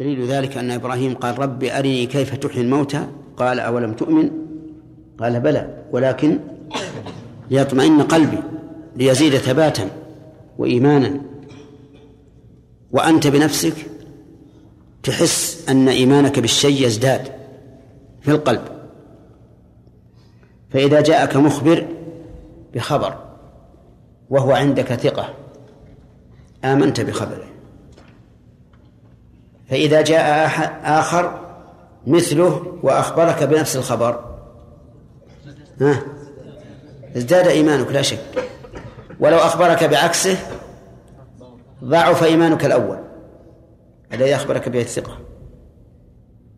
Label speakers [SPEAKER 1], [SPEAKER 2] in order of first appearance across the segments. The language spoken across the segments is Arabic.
[SPEAKER 1] دليل ذلك أن إبراهيم قال رب أرني كيف تحيي الموتى؟ قال أولم تؤمن؟ قال بلى ولكن ليطمئن قلبي ليزيد ثباتا وإيمانا. وأنت بنفسك تحس أن إيمانك بالشيء يزداد في القلب. فإذا جاءك مخبر بخبر وهو عندك ثقة آمنت بخبره. فإذا جاء آخر مثله وأخبرك بنفس الخبر. ها؟ ازداد إيمانك لا شك. ولو أخبرك بعكسه ضعف إيمانك الأول. الذي أخبرك به الثقة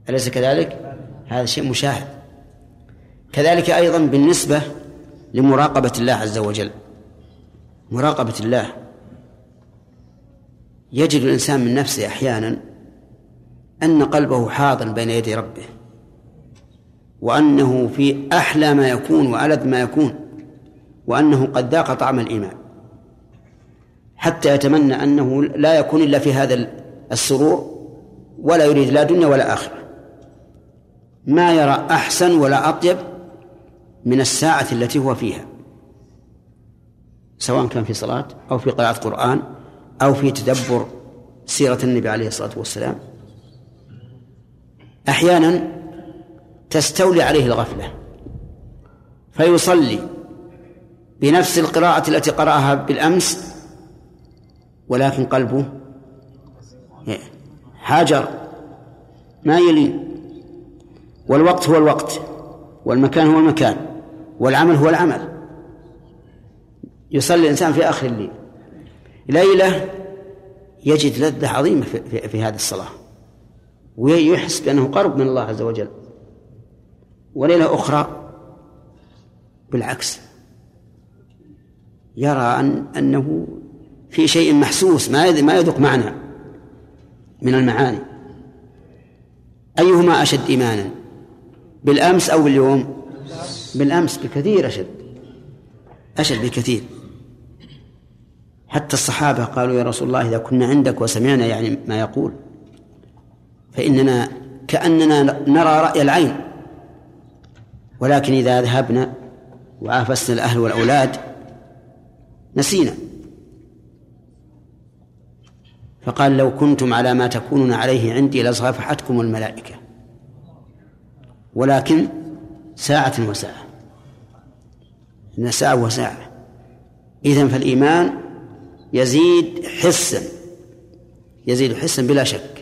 [SPEAKER 1] أليس كذلك؟ هذا شيء مشاهد. كذلك أيضا بالنسبة لمراقبة الله عز وجل. مراقبة الله. يجد الإنسان من نفسه أحيانا أن قلبه حاضر بين يدي ربه وأنه في أحلى ما يكون وألذ ما يكون وأنه قد ذاق طعم الإيمان حتى يتمنى أنه لا يكون إلا في هذا السرور ولا يريد لا دنيا ولا آخرة. ما يرى أحسن ولا أطيب من الساعة التي هو فيها سواء كان في صلاة أو في قراءة قرآن أو في تدبر سيرة النبي عليه الصلاة والسلام. أحيانا تستولي عليه الغفلة فيصلي بنفس القراءة التي قرأها بالأمس ولكن قلبه حاجر ما يلين والوقت هو الوقت والمكان هو المكان والعمل هو العمل. يصلي الإنسان في آخر الليل. ليلة يجد لذة عظيمة في هذه الصلاة. ويحس بأنه قرب من الله عز وجل. وليلة أخرى بالعكس. يرى أن أنه في شيء محسوس ما ما يذوق معنى من المعاني. أيهما أشد إيمانا؟ بالأمس أو باليوم؟ بالأمس بكثير أشد. أشد بكثير. حتى الصحابة قالوا يا رسول الله إذا كنا عندك وسمعنا يعني ما يقول. فإننا كأننا نرى رأي العين. ولكن إذا ذهبنا وعافسنا الأهل والأولاد نسينا. فقال لو كنتم على ما تكونون عليه عندي لصافحتكم الملائكة. ولكن ساعة وساعة. إن ساعة وساعة. إذن فالإيمان يزيد حسا. يزيد حسا بلا شك.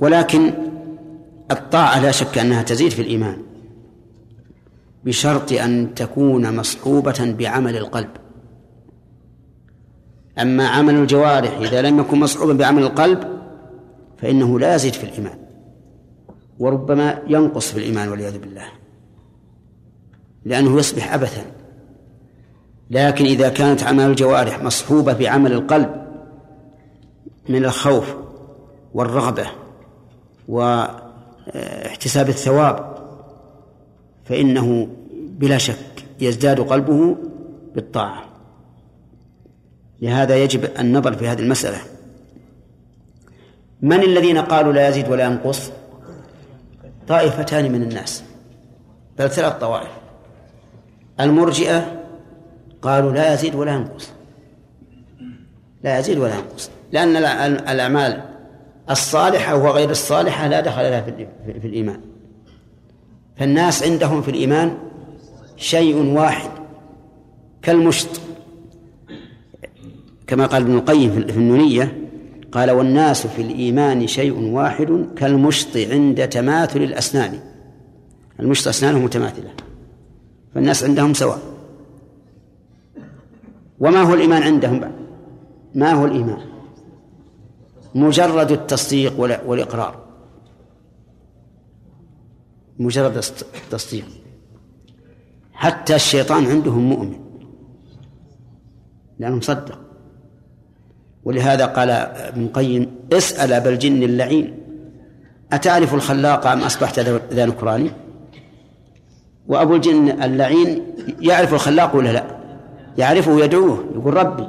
[SPEAKER 1] ولكن الطاعة لا شك أنها تزيد في الإيمان بشرط أن تكون مصحوبة بعمل القلب. أما عمل الجوارح إذا لم يكن مصحوبا بعمل القلب فإنه لا يزيد في الإيمان وربما ينقص في الإيمان والعياذ بالله لأنه يصبح عبثا لكن إذا كانت عمل الجوارح مصحوبة بعمل القلب من الخوف والرغبة واحتساب الثواب فإنه بلا شك يزداد قلبه بالطاعة. لهذا يجب النظر في هذه المسألة. من الذين قالوا لا يزيد ولا ينقص؟ طائفتان من الناس بل ثلاث طوائف. المرجئة قالوا لا يزيد ولا ينقص. لا يزيد ولا ينقص لأن الأعمال الصالحة وغير الصالحة لا دخل لها في الإيمان. فالناس عندهم في الإيمان شيء واحد كالمشط. كما قال ابن القيم في النونية قال والناس في الإيمان شيء واحد كالمشط عند تماثل الأسنان. المشط أسنانه متماثلة فالناس عندهم سواء. وما هو الإيمان عندهم بعد؟ ما هو الإيمان؟ مجرد التصديق والإقرار. مجرد التصديق. حتى الشيطان عندهم مؤمن. لأنه مصدق. ولهذا قال ابن القيم اسأل أبا الجن اللعين. أتعرف الخلاق أم أصبحت ذا نكراني؟ وأبو الجن اللعين يعرف الخلاق ولا لا؟ يعرفه يدعوه يقول ربي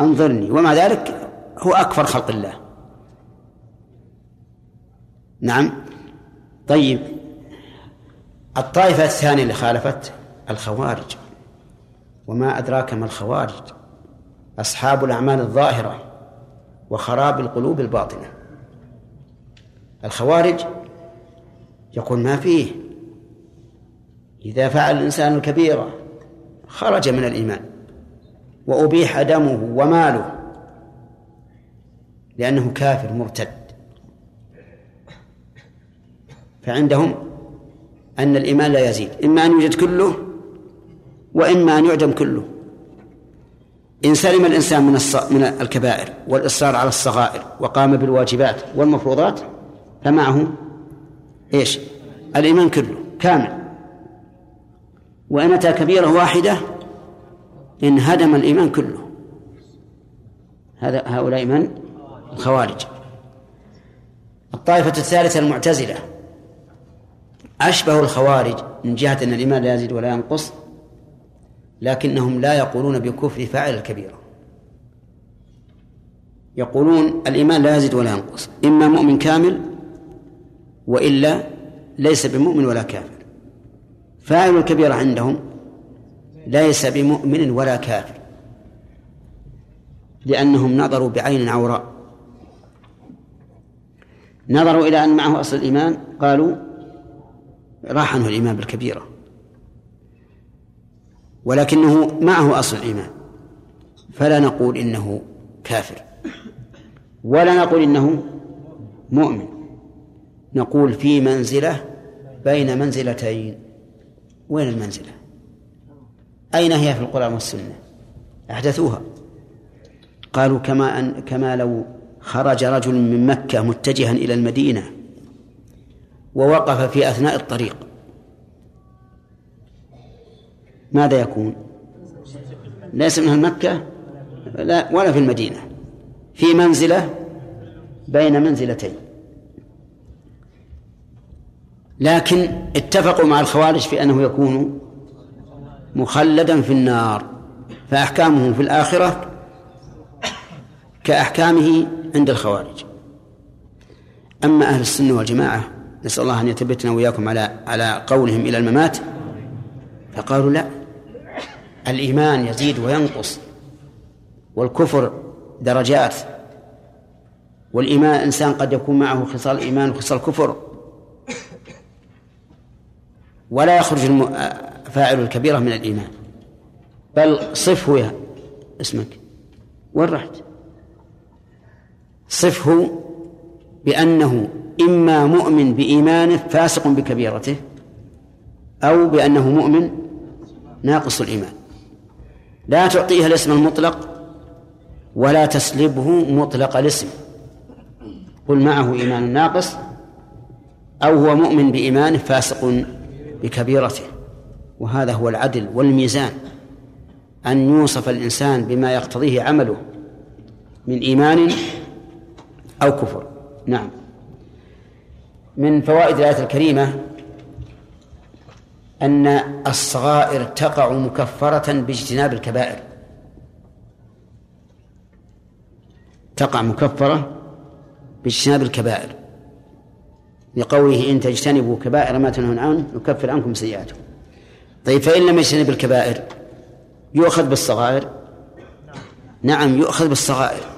[SPEAKER 1] أنظرني. ومع ذلك هو أكبر خلق الله. نعم. طيب. الطائفة الثانية اللي خالفت الخوارج. وما أدراك ما الخوارج. أصحاب الأعمال الظاهرة وخراب القلوب الباطنة. الخوارج يقول ما فيه. إذا فعل الإنسان الكبيرة خرج من الإيمان. وأبيح دمه وماله. لأنه كافر مرتد. فعندهم أن الإيمان لا يزيد. إما أن يوجد كله وإما أن يعدم كله. إن سلم الإنسان من من الكبائر والإصرار على الصغائر وقام بالواجبات والمفروضات فمعه إيش؟ الإيمان كله كامل. وإن أتى كبيرة واحدة انهدم الإيمان كله. هذا هؤلاء من؟ الخوارج. الطائفة الثالثة المعتزلة. أشبه الخوارج من جهة أن الإيمان لا يزيد ولا ينقص لكنهم لا يقولون بكفر فاعل الكبيرة يقولون الإيمان لا يزيد ولا ينقص إما مؤمن كامل وإلا ليس بمؤمن ولا كافر. فاعل الكبيرة عندهم ليس بمؤمن ولا كافر لأنهم نظروا بعين عوراء نظروا إلى أن معه أصل الإيمان قالوا راح عنه الإيمان بالكبيرة. ولكنه معه أصل الإيمان. فلا نقول إنه كافر. ولا نقول إنه مؤمن. نقول في منزلة بين منزلتين. وين المنزلة؟ أين هي في القرآن والسنة؟ أحدثوها. قالوا كما أن كما لو خرج رجل من مكة متجها إلى المدينة ووقف في أثناء الطريق. ماذا يكون؟ ليس من مكة؟ لا ولا في المدينة. في منزلة بين منزلتين. لكن اتفقوا مع الخوارج في أنه يكون مخلدا في النار فأحكامه في الآخرة كأحكامه عند الخوارج. أما أهل السنة والجماعة نسأل الله أن يثبتنا وإياكم على على قولهم إلى الممات. فقالوا لا. الإيمان يزيد وينقص والكفر درجات والإيمان الإنسان قد يكون معه خصال الإيمان وخصال الكفر. ولا يخرج فاعل الكبيرة من الإيمان. بل صفه يا اسمك. وين رحت؟ صفه بأنه إما مؤمن بإيمانه فاسق بكبيرته أو بأنه مؤمن ناقص الإيمان. لا تعطيها الاسم المطلق ولا تسلبه مطلق الاسم. قل معه إيمان ناقص أو هو مؤمن بإيمانه فاسق بكبيرته. وهذا هو العدل والميزان أن يوصف الإنسان بما يقتضيه عمله من إيمان أو كفر. نعم. من فوائد الآية الكريمة أن الصغائر تقع مكفرة باجتناب الكبائر. تقع مكفرة باجتناب الكبائر. لقوله إن تجتنبوا كبائر ما تنهون عنه نكفر عنكم سيئاتكم. طيب فإن لم يجتنب الكبائر يؤخذ بالصغائر؟ نعم يؤخذ بالصغائر.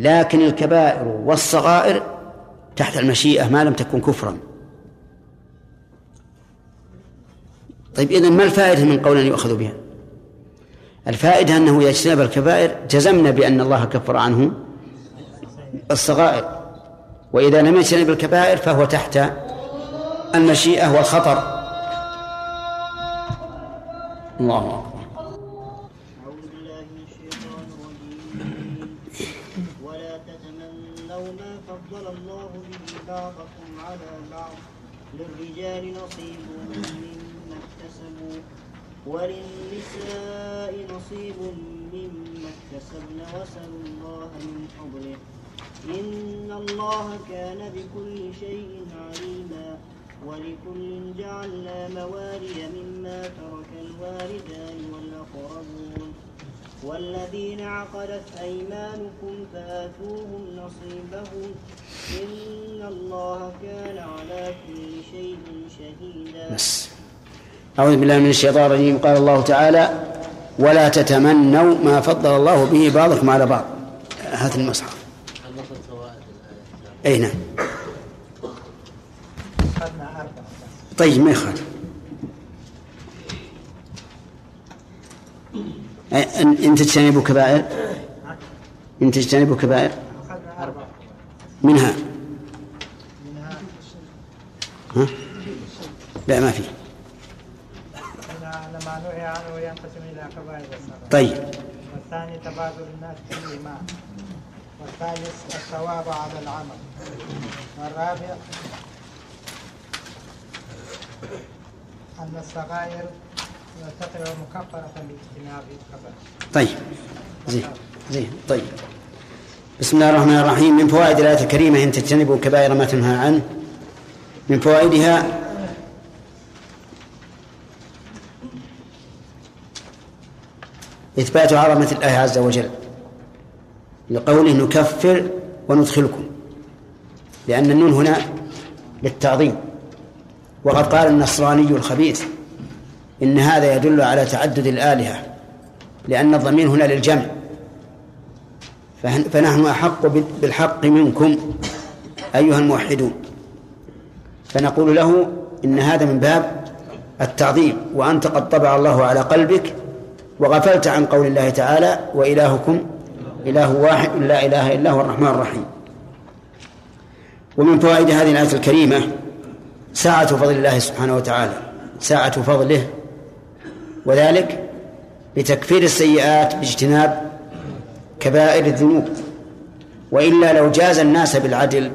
[SPEAKER 1] لكن الكبائر والصغائر تحت المشيئة ما لم تكن كفرا. طيب إذن ما الفائدة من قول يؤخذ بها؟ الفائدة أنه يجتنب الكبائر جزمنا بأن الله كفر عنه الصغائر. وإذا لم يجتنب الكبائر فهو تحت المشيئة والخطر. الله أكبر ولا تتمنوا ما فضل الله به بعضكم على بعض للرجال نصيب مما اكتسبوا وللنساء نصيب مما اكتسبن واسألوا الله من فضله. إن الله كان بكل شيء عليما. ولكل جعلنا موالي مما ترك الوالدان والأقربون.
[SPEAKER 2] والذين عقدت أيمانكم فآتوهم نصيبهم. إن الله كان على كل شيء شهيدا.
[SPEAKER 1] بس. أعوذ بالله من الشيطان الرجيم. قال الله تعالى ولا تتمنوا ما فضل الله به بعضكم على بعض. هات المصحف. أي نعم. طيب ما يخالف. إن تجتنبوا كبائر؟ إن تجتنبوا كبائر؟ منها. ها؟ لا ما في. طيب.
[SPEAKER 3] والثاني تبادل الناس فيهما. والثالث الثواب على العمل. والرابع أن الصغائر
[SPEAKER 1] طيب. زين زين. طيب. بسم الله الرحمن الرحيم. من فوائد الآية الكريمة إن تجتنبوا كبائر ما تنهى عنه. من فوائدها إثبات عظمة الله عز وجل لقوله نكفر وندخلكم لأن النون هنا للتعظيم. وقد قال النصراني الخبيث إن هذا يدل على تعدد الآلهة لأن الضمير هنا للجمع. فنحن أحق بالحق منكم أيها الموحدون. فنقول له إن هذا من باب التعظيم وأنت قد طبع الله على قلبك وغفلت عن قول الله تعالى وإلهكم إله واحد لا إله إلا هو الرحمن الرحيم. ومن فوائد هذه الآية الكريمة ساعة فضل الله سبحانه وتعالى ساعة فضله وذلك بتكفير السيئات باجتناب كبائر الذنوب. وإلا لو جاز الناس بالعدل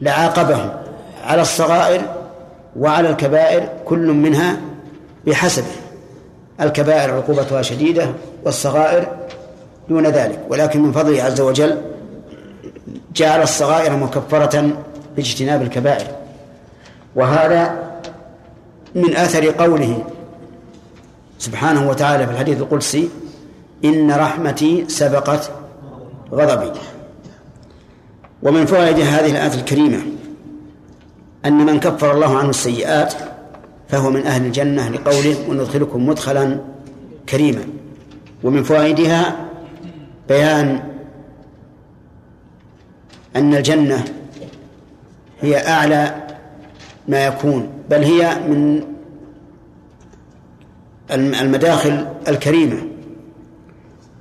[SPEAKER 1] لعاقبهم على الصغائر وعلى الكبائر كل منها بحسبه الكبائر عقوبتها شديدة والصغائر دون ذلك. ولكن من فضله عز وجل جعل الصغائر مكفرة باجتناب الكبائر. وهذا من أثر قوله سبحانه وتعالى في الحديث القدسي إن رحمتي سبقت غضبي. ومن فوائد هذه الآية الكريمة أن من كفر الله عنه السيئات فهو من أهل الجنة لقوله وندخلكم مدخلا كريما. ومن فوائدها بيان أن الجنة هي أعلى ما يكون بل هي من المداخل الكريمة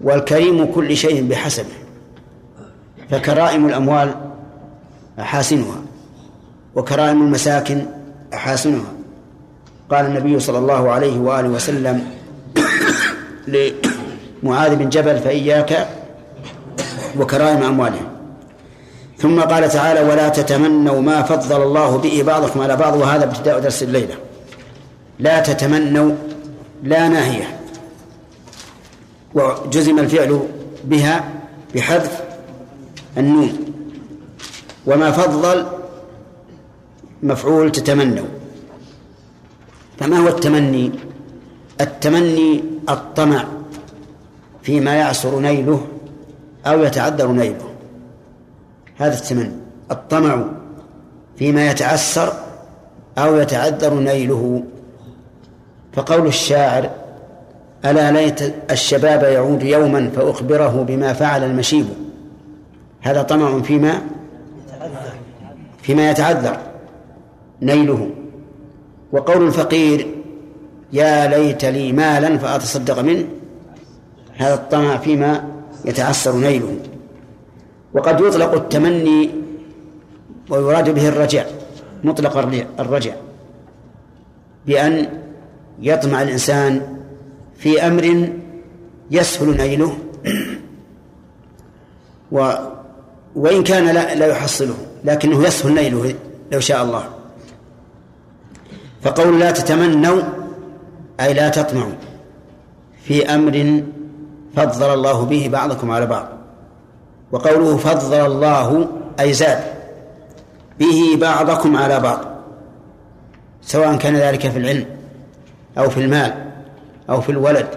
[SPEAKER 1] والكريم كل شيء بحسبه فكرائم الأموال أحاسنها وكرائم المساكن أحاسنها. قال النبي صلى الله عليه وآله وسلم لمعاذ بن جبل فإياك وكرائم أموالهم. ثم قال تعالى ولا تتمنوا ما فضل الله به بعضكم على بعض وهذا ابتداء درس الليلة. لا تتمنوا لا ناهية. وجزم الفعل بها بحذف النون. وما فضل مفعول تتمنوا. فما هو التمني؟ التمني الطمع فيما يعسر نيله أو يتعذر نيله. هذا التمني الطمع فيما يتعسر أو يتعذر نيله. فقول الشاعر ألا ليت الشباب يعود يوما فأخبره بما فعل المشيب. هذا طمع فيما فيما يتعذر نيله. وقول الفقير يا ليت لي مالا فأتصدق منه. هذا الطمع فيما يتعسر نيله. وقد يطلق التمني ويراد به الرجع مطلق الرجع بأن يطمع الإنسان في أمر يسهل نيله و وإن كان لا, لا يحصله لكنه يسهل نيله لو شاء الله. فقول لا تتمنوا أي لا تطمعوا في أمر فضل الله به بعضكم على بعض. وقوله فضل الله أي زاد. به بعضكم على بعض. سواء كان ذلك في العلم أو في المال أو في الولد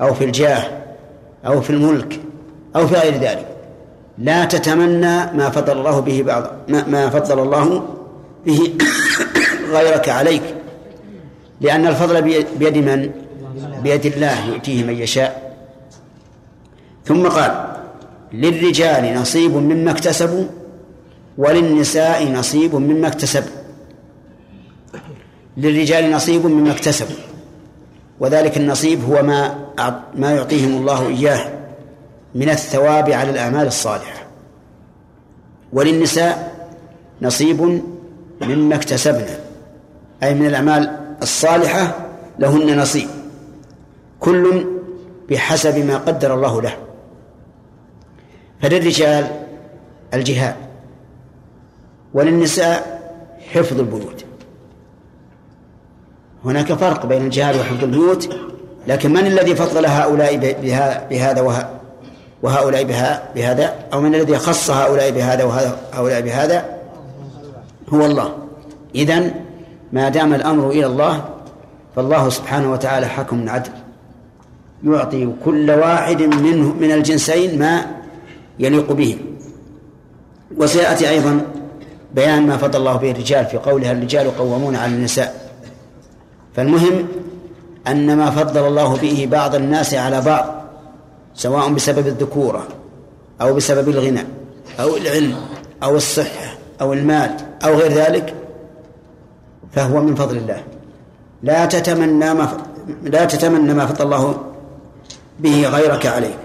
[SPEAKER 1] أو في الجاه أو في الملك أو في غير ذلك. لا تتمنى ما فضل الله به بعض ما فضل الله به غيرك عليك. لأن الفضل بيد من؟ بيد الله يؤتيه من يشاء. ثم قال للرجال نصيب مما اكتسبوا وللنساء نصيب مما اكتسبوا. للرجال نصيب مما اكتسبوا. وذلك النصيب هو ما ما يعطيهم الله إياه من الثواب على الأعمال الصالحة. وللنساء نصيب مما اكتسبنا أي من الأعمال الصالحة لهن نصيب. كل بحسب ما قدر الله له. فللرجال الجهاد وللنساء حفظ البيوت. هناك فرق بين الجهاد وحفظ البيوت لكن من الذي فضل هؤلاء بهذا وهؤلاء بهذا؟ أو من الذي خص هؤلاء بهذا وهؤلاء بهذا؟ هو الله. إذن ما دام الأمر إلى الله فالله سبحانه وتعالى حكم عدل يعطي كل واحد منه من الجنسين ما يليق به. وسيأتي أيضا بيان ما فضل الله به الرجال في قولها الرجال قوامون على النساء. فالمهم أن ما فضل الله به بعض الناس على بعض سواء بسبب الذكورة أو بسبب الغنى أو العلم أو الصحة أو المال أو غير ذلك فهو من فضل الله. لا تتمنى ما لا تتمنى ما فضل الله به غيرك عليك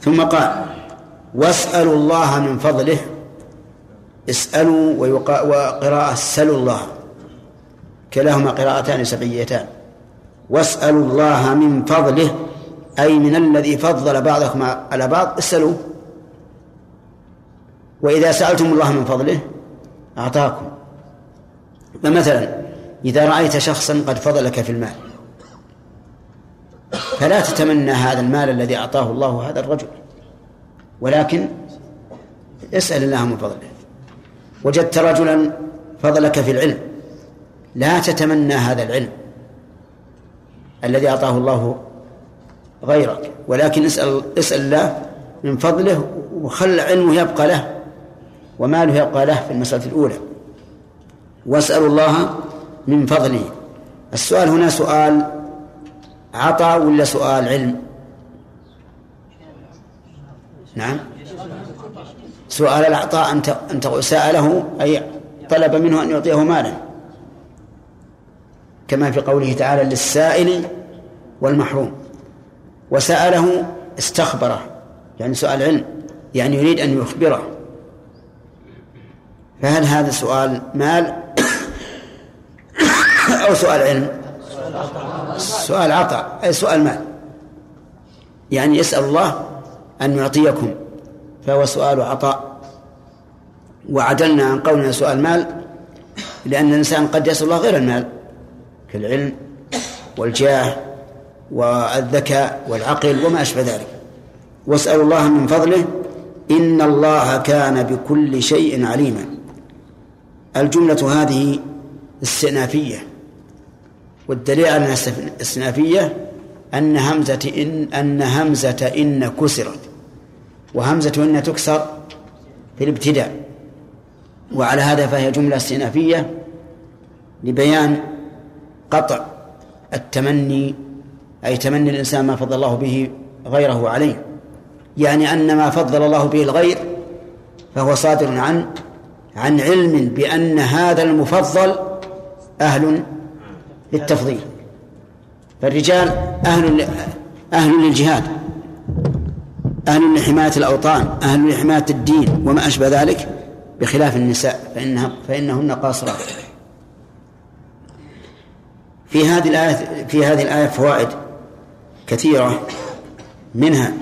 [SPEAKER 1] ثم قال واسألوا الله من فضله. اسألوا وقراءة سلوا الله. كلاهما قراءتان سبعيتان. واسألوا الله من فضله أي من الذي فضل بعضكم على بعض اسألوا. وإذا سألتم الله من فضله أعطاكم. فمثلا إذا رأيت شخصا قد فضلك في المال فلا تتمنى هذا المال الذي أعطاه الله هذا الرجل. ولكن اسأل الله من فضله. وجدت رجلا فضلك في العلم. لا تتمنى هذا العلم الذي أعطاه الله غيرك. ولكن اسأل اسأل الله من فضله وخل علمه يبقى له وماله يبقى له في المسألة الأولى. واسألوا الله من فضله. السؤال هنا سؤال عطاء ولا سؤال علم؟ نعم. سؤال العطاء أنت أنت سأله أي طلب منه أن يعطيه مالا. كما في قوله تعالى للسائل والمحروم. وسأله استخبره يعني سؤال علم يعني يريد أن يخبره. فهل هذا سؤال مال أو سؤال علم؟ سؤال عطاء أي سؤال مال. يعني يسأل الله أن يعطيكم فهو سؤال عطاء. وعدلنا عن قولنا سؤال مال لأن الإنسان قد يسأل الله غير المال كالعلم والجاه والذكاء والعقل وما أشبه ذلك. واسألوا الله من فضله إن الله كان بكل شيء عليما. الجملة هذه استئنافية والدليل على الاستئنافية أن همزة إن أن همزة إن كسرت. وهمزة إن تكسر في الابتداء. وعلى هذا فهي جملة استئنافية لبيان قطع التمني أي تمني الإنسان ما فضل الله به غيره عليه. يعني أن ما فضل الله به الغير فهو صادر عن عن علم بأن هذا المفضل أهل للتفضيل. فالرجال أهل أهل للجهاد. أهل لحماية الأوطان أهل لحماية الدين وما أشبه ذلك بخلاف النساء فإنها فإنهن قاصرات. في هذه الآية في هذه الآية فوائد كثيرة. منها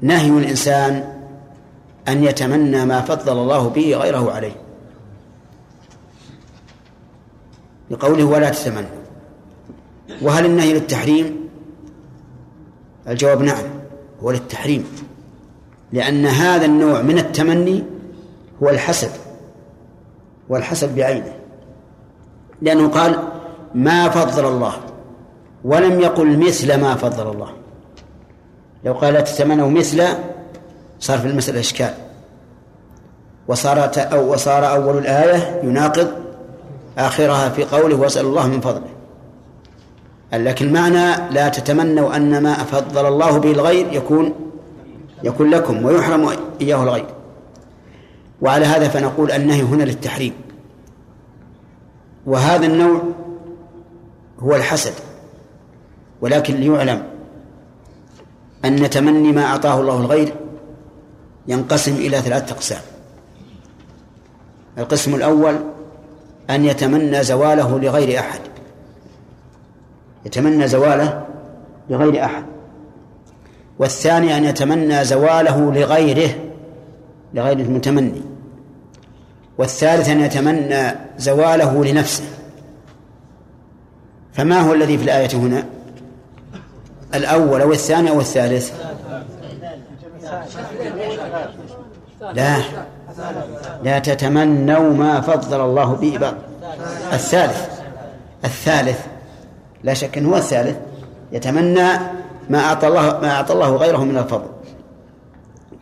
[SPEAKER 1] نهي الإنسان أن يتمنى ما فضل الله به غيره عليه. لقوله ولا تتمنى وهل النهي للتحريم؟ الجواب نعم. هو للتحريم لأن هذا النوع من التمني هو الحسد والحسد بعينه لأنه قال ما فضل الله. ولم يقل مثل ما فضل الله. لو قال لا تتمنوا مثل صار في المسألة إشكال. وصارت أو وصار أول الآية يناقض آخرها في قوله واسأل الله من فضله. لكن المعنى لا تتمنوا أن ما فضل الله به الغير يكون يكون لكم ويحرم إياه الغير وعلى هذا فنقول النهي هنا للتحريم. وهذا النوع هو الحسد ولكن ليعلم أن تمني ما أعطاه الله الغير ينقسم إلى ثلاثة أقسام. القسم الأول أن يتمنى زواله لغير أحد. يتمنى زواله لغير أحد. والثاني أن يتمنى زواله لغيره لغير المتمني. والثالث أن يتمنى زواله لنفسه. فما هو الذي في الآية هنا؟ الأول أو الثاني أو الثالث؟ لا. لا تتمنوا ما فضل الله به. الثالث. الثالث. لا شك أنه هو الثالث يتمنى ما أعطى الله ما أعطى الله غيره من الفضل.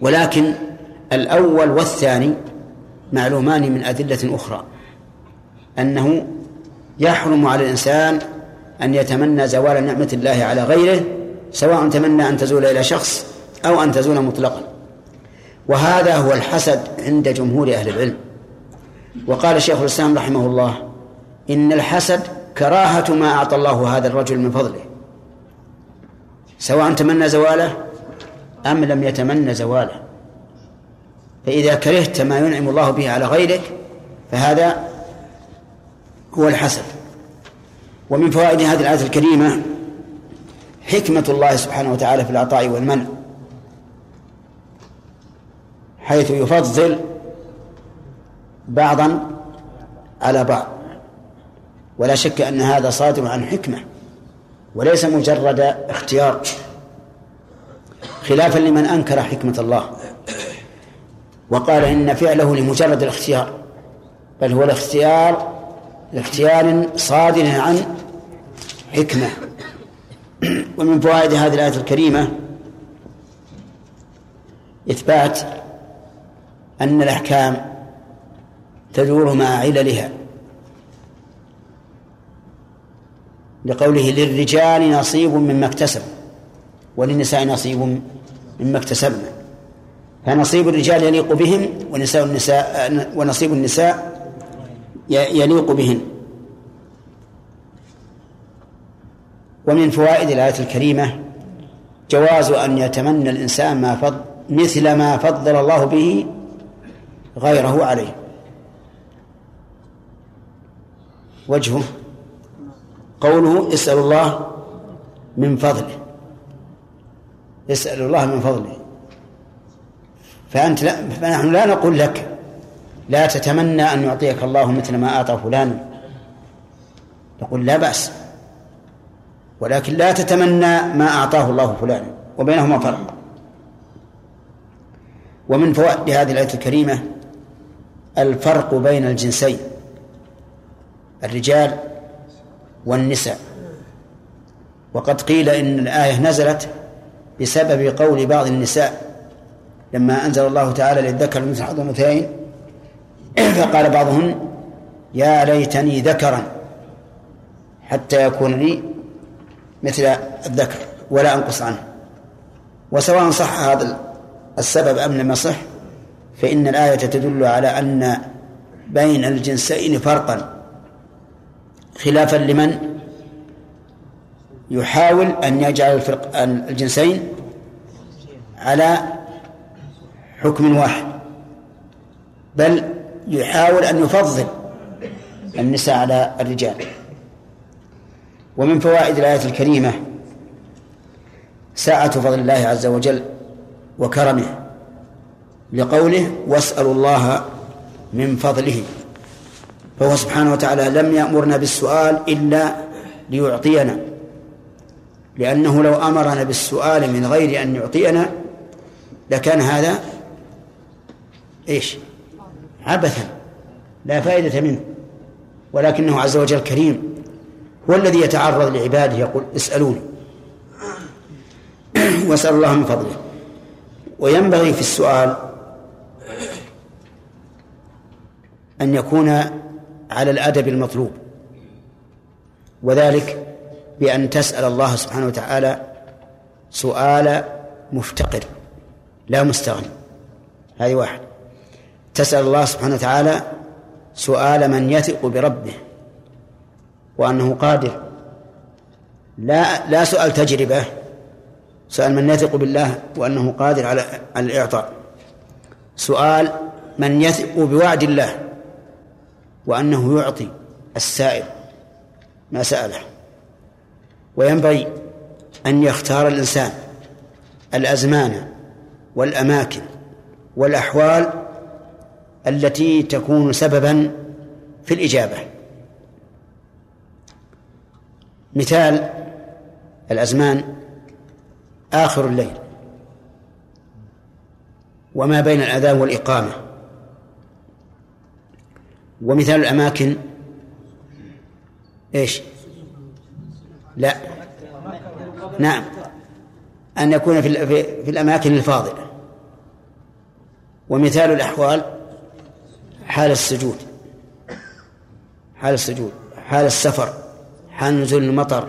[SPEAKER 1] ولكن الأول والثاني معلومان من أدلة أخرى أنه يحرم على الإنسان أن يتمنى زوال نعمة الله على غيره سواء تمنى أن تزول إلى شخص أو أن تزول مطلقا. وهذا هو الحسد عند جمهور أهل العلم. وقال شيخ الإسلام رحمه الله إن الحسد كراهة ما أعطى الله هذا الرجل من فضله. سواء تمنى زواله أم لم يتمنى زواله. فإذا كرهت ما ينعم الله به على غيرك فهذا هو الحسد. ومن فوائد هذه الآية الكريمة حكمة الله سبحانه وتعالى في العطاء والمنع. حيث يفضل بعضا على بعض. ولا شك أن هذا صادر عن حكمة وليس مجرد اختيار. خلافا لمن أنكر حكمة الله وقال إن فعله لمجرد الاختيار بل هو الاختيار لاختيار صادر عن حكمة. ومن فوائد هذه الآية الكريمة إثبات أن الأحكام تدور مع عللها. لقوله للرجال نصيب مما اكتسب وللنساء نصيب مما اكتسبن. فنصيب الرجال يليق بهم ونساء النساء ونصيب النساء يليق بهن. ومن فوائد الآية الكريمة جواز أن يتمنى الإنسان ما فضل مثل ما فضل الله به غيره عليه. وجهه قوله اسأل الله من فضله. اسأل الله من فضله. فأنت لا فنحن لا نقول لك لا تتمنى أن يعطيك الله مثل ما أعطى فلان. نقول لا بأس. ولكن لا تتمنى ما أعطاه الله فلان. وبينهما فرق. ومن فوائد هذه الآية الكريمة الفرق بين الجنسين. الرجال والنساء. وقد قيل إن الآية نزلت بسبب قول بعض النساء. لما أنزل الله تعالى للذكر مثل حظ الأنثيين فقال بعضهن يا ليتني ذكرا حتى يكون لي مثل الذكر ولا أنقص عنه. وسواء صح هذا السبب أم لم يصح فإن الآية تدل على أن بين الجنسين فرقا. خلافا لمن يحاول أن يجعل الفرق الجنسين على حكم واحد بل يحاول أن يفضل النساء على الرجال. ومن فوائد الآية الكريمة ساعة فضل الله عز وجل وكرمه لقوله واسألوا الله من فضله. فهو سبحانه وتعالى لم يأمرنا بالسؤال إلا ليعطينا. لأنه لو أمرنا بالسؤال من غير أن يعطينا لكان هذا إيش؟ عبثا لا فائدة منه. ولكنه عز وجل كريم. هو الذي يتعرض لعباده يقول اسألوني. وأسأل الله من فضله. وينبغي في السؤال أن يكون على الأدب المطلوب. وذلك بأن تسأل الله سبحانه وتعالى سؤال مفتقر لا مستغني. هذه واحد. تسأل الله سبحانه وتعالى سؤال من يثق بربه وأنه قادر. لا لا سؤال تجربة سؤال من يثق بالله وأنه قادر على الإعطاء. سؤال من يثق بوعد الله وأنه يعطي السائل ما سأله. وينبغي أن يختار الإنسان الأزمان والأماكن والأحوال التي تكون سببا في الإجابة. مثال الأزمان آخر الليل وما بين الأذان والإقامة. ومثال الأماكن. إيش؟ لا. نعم. أن يكون في, في الأماكن الفاضلة. ومثال الأحوال حال السجود. حال السجود. حال السفر. حال نزول المطر.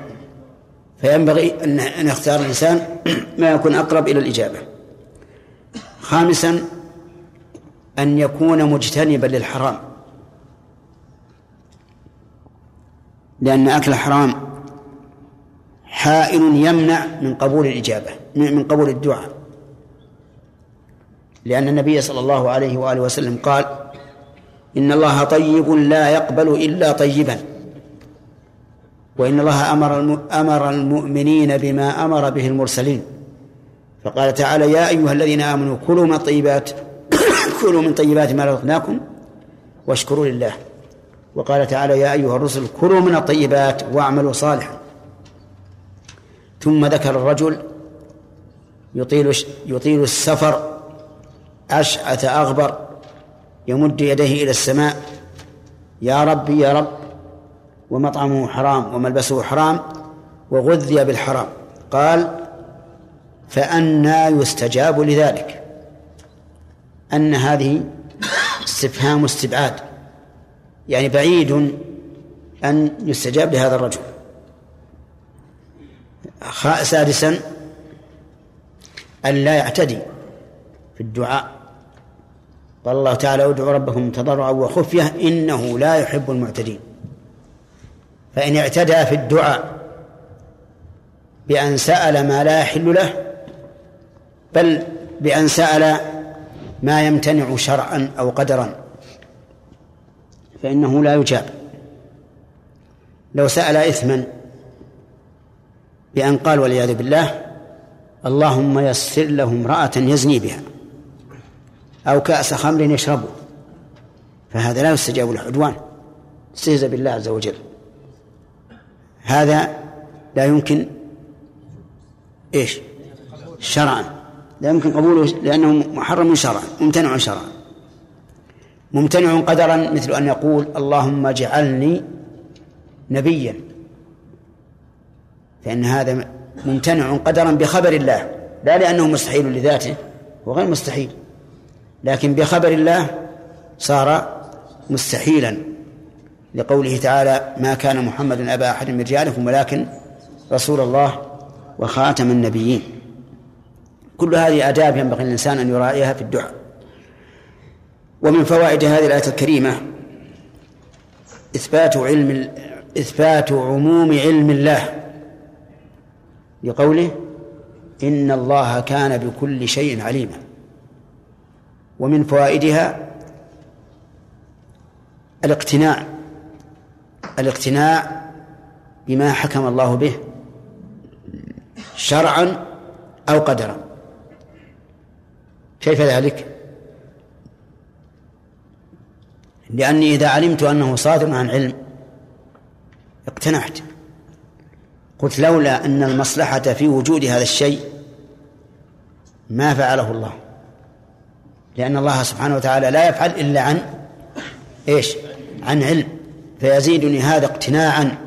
[SPEAKER 1] فينبغي أن يختار الإنسان ما يكون أقرب إلى الإجابة. خامسا أن يكون مجتنبا للحرام. لأن أكل الحرام حائل يمنع من قبول الإجابة من قبول الدعاء. لأن النبي صلى الله عليه وآله وسلم قال إن الله طيب لا يقبل إلا طيبا. وإن الله أمر أمر المؤمنين بما أمر به المرسلين. فقال تعالى يا أيها الذين آمنوا كلوا من الطيبات كلوا من طيبات ما رزقناكم واشكروا لله. وقال تعالى يا أيها الرسل كلوا من الطيبات واعملوا صالحا. ثم ذكر الرجل يطيل يطيل السفر أشعث أغبر يمد يديه إلى السماء يا ربي يا رب ومطعمه حرام وملبسه حرام وغذي بالحرام. قال فأنى يستجاب لذلك. أن هذه استفهام استبعاد. يعني بعيد أن يستجاب لهذا الرجل. سادسا أن لا يعتدي في الدعاء. قال الله تعالى ادعوا ربكم تضرعا وخفية إنه لا يحب المعتدين. فإن اعتدى في الدعاء بأن سأل ما لا يحل له بل بأن سأل ما يمتنع شرعا أو قدرا. فإنه لا يجاب. لو سأل إثما بأن قال والعياذ بالله اللهم يسر له امرأة يزني بها أو كأس خمر يشربه فهذا لا يستجاب له عدوان استهزأ بالله عز وجل. هذا لا يمكن إيش؟ شرعا. لا يمكن قبوله لأنه محرم شرعا ممتنع شرعا. ممتنع قدرا مثل أن يقول اللهم اجعلني نبيا. فإن هذا ممتنع قدرا بخبر الله لا لأنه مستحيل لذاته وغير مستحيل لكن بخبر الله صار مستحيلا. لقوله تعالى ما كان محمد أبا أحد من رجالكم ولكن رسول الله وخاتم النبيين. كل هذه آداب ينبغي الإنسان أن يراعيها في الدعاء. ومن فوائد هذه الآية الكريمة إثبات علم إثبات عموم علم الله لقوله إن الله كان بكل شيء عليما ومن فوائدها الاقتناع الاقتناع بما حكم الله به شرعا أو قدرا كيف ذلك؟ لأني إذا علمت أنه صادر عن علم اقتنعت. قلت لولا أن المصلحة في وجود هذا الشيء ما فعله الله. لأن الله سبحانه وتعالى لا يفعل إلا عن إيش؟ عن علم. فيزيدني هذا اقتناعا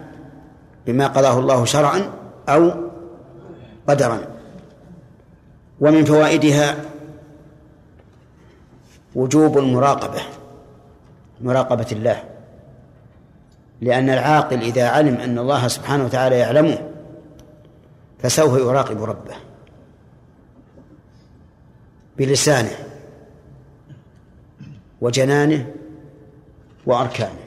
[SPEAKER 1] بما قضاه الله شرعا أو قدرا. ومن فوائدها وجوب المراقبة. مراقبة الله. لأن العاقل إذا علم أن الله سبحانه وتعالى يعلمه فسوف يراقب ربه. بلسانه وجنانه وأركانه.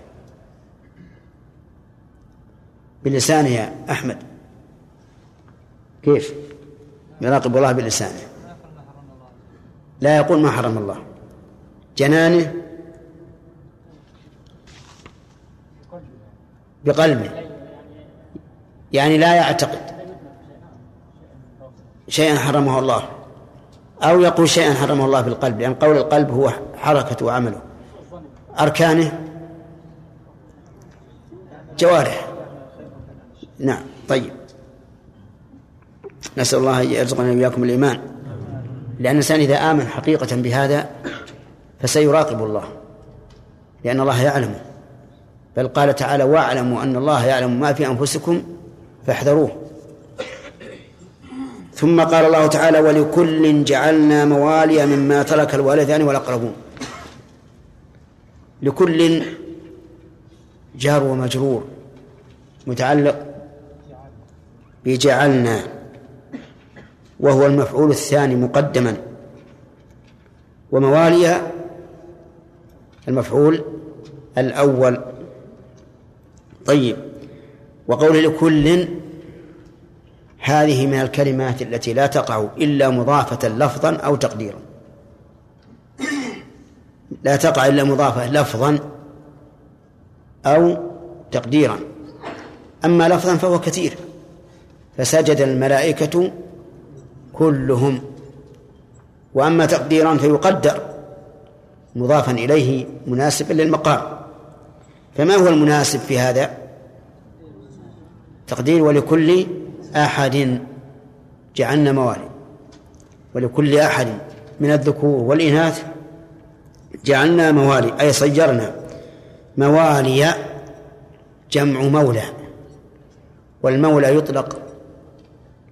[SPEAKER 1] بلسانه يا أحمد. كيف؟ يراقب الله بلسانه. لا يقول ما حرم الله. جنانه بقلبه. يعني لا يعتقد شيئا حرمه الله أو يقول شيئا حرمه الله بالقلب لأن قول القلب هو حركة وعمله. أركانه جوارح. نعم طيب. نسأل الله أن يرزقنا وإياكم الإيمان. لأن الإنسان إذا آمن حقيقة بهذا فسيراقب الله لأن الله يعلمه. بل قال تعالى واعلموا أن الله يعلم ما في أنفسكم فاحذروه. ثم قال الله تعالى ولكل جعلنا موالي مما ترك الوالدان والأقربون. لكل جار ومجرور متعلق بجعلنا وهو المفعول الثاني مقدما. وموالي المفعول الأول طيب. وقول لكل هذه من الكلمات التي لا تقع إلا مضافة لفظا أو تقديرا. لا تقع إلا مضافة لفظا أو تقديرا. أما لفظا فهو كثير. فسجد الملائكة كلهم. وأما تقديرا فيقدر مضافا إليه مناسبا للمقام. فما هو المناسب في هذا؟ تقدير ولكل أحد جعلنا موالي ولكل أحد من الذكور والإناث جعلنا موالي أي صيرنا موالي جمع مولى. والمولى يطلق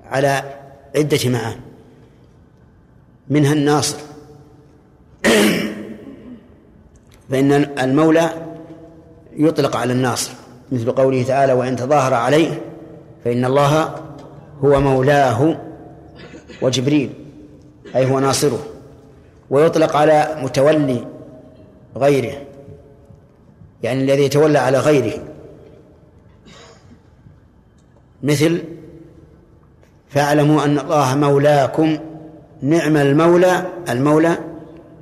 [SPEAKER 1] على عدة معان. منها الناصر. فإن المولى يطلق على الناصر مثل قوله تعالى وإن تظاهر عليه فإن الله هو مولاه وجبريل أي هو ناصره. ويطلق على متولي غيره يعني الذي يتولى على غيره. مثل فاعلموا أن الله مولاكم نعم المولى المولى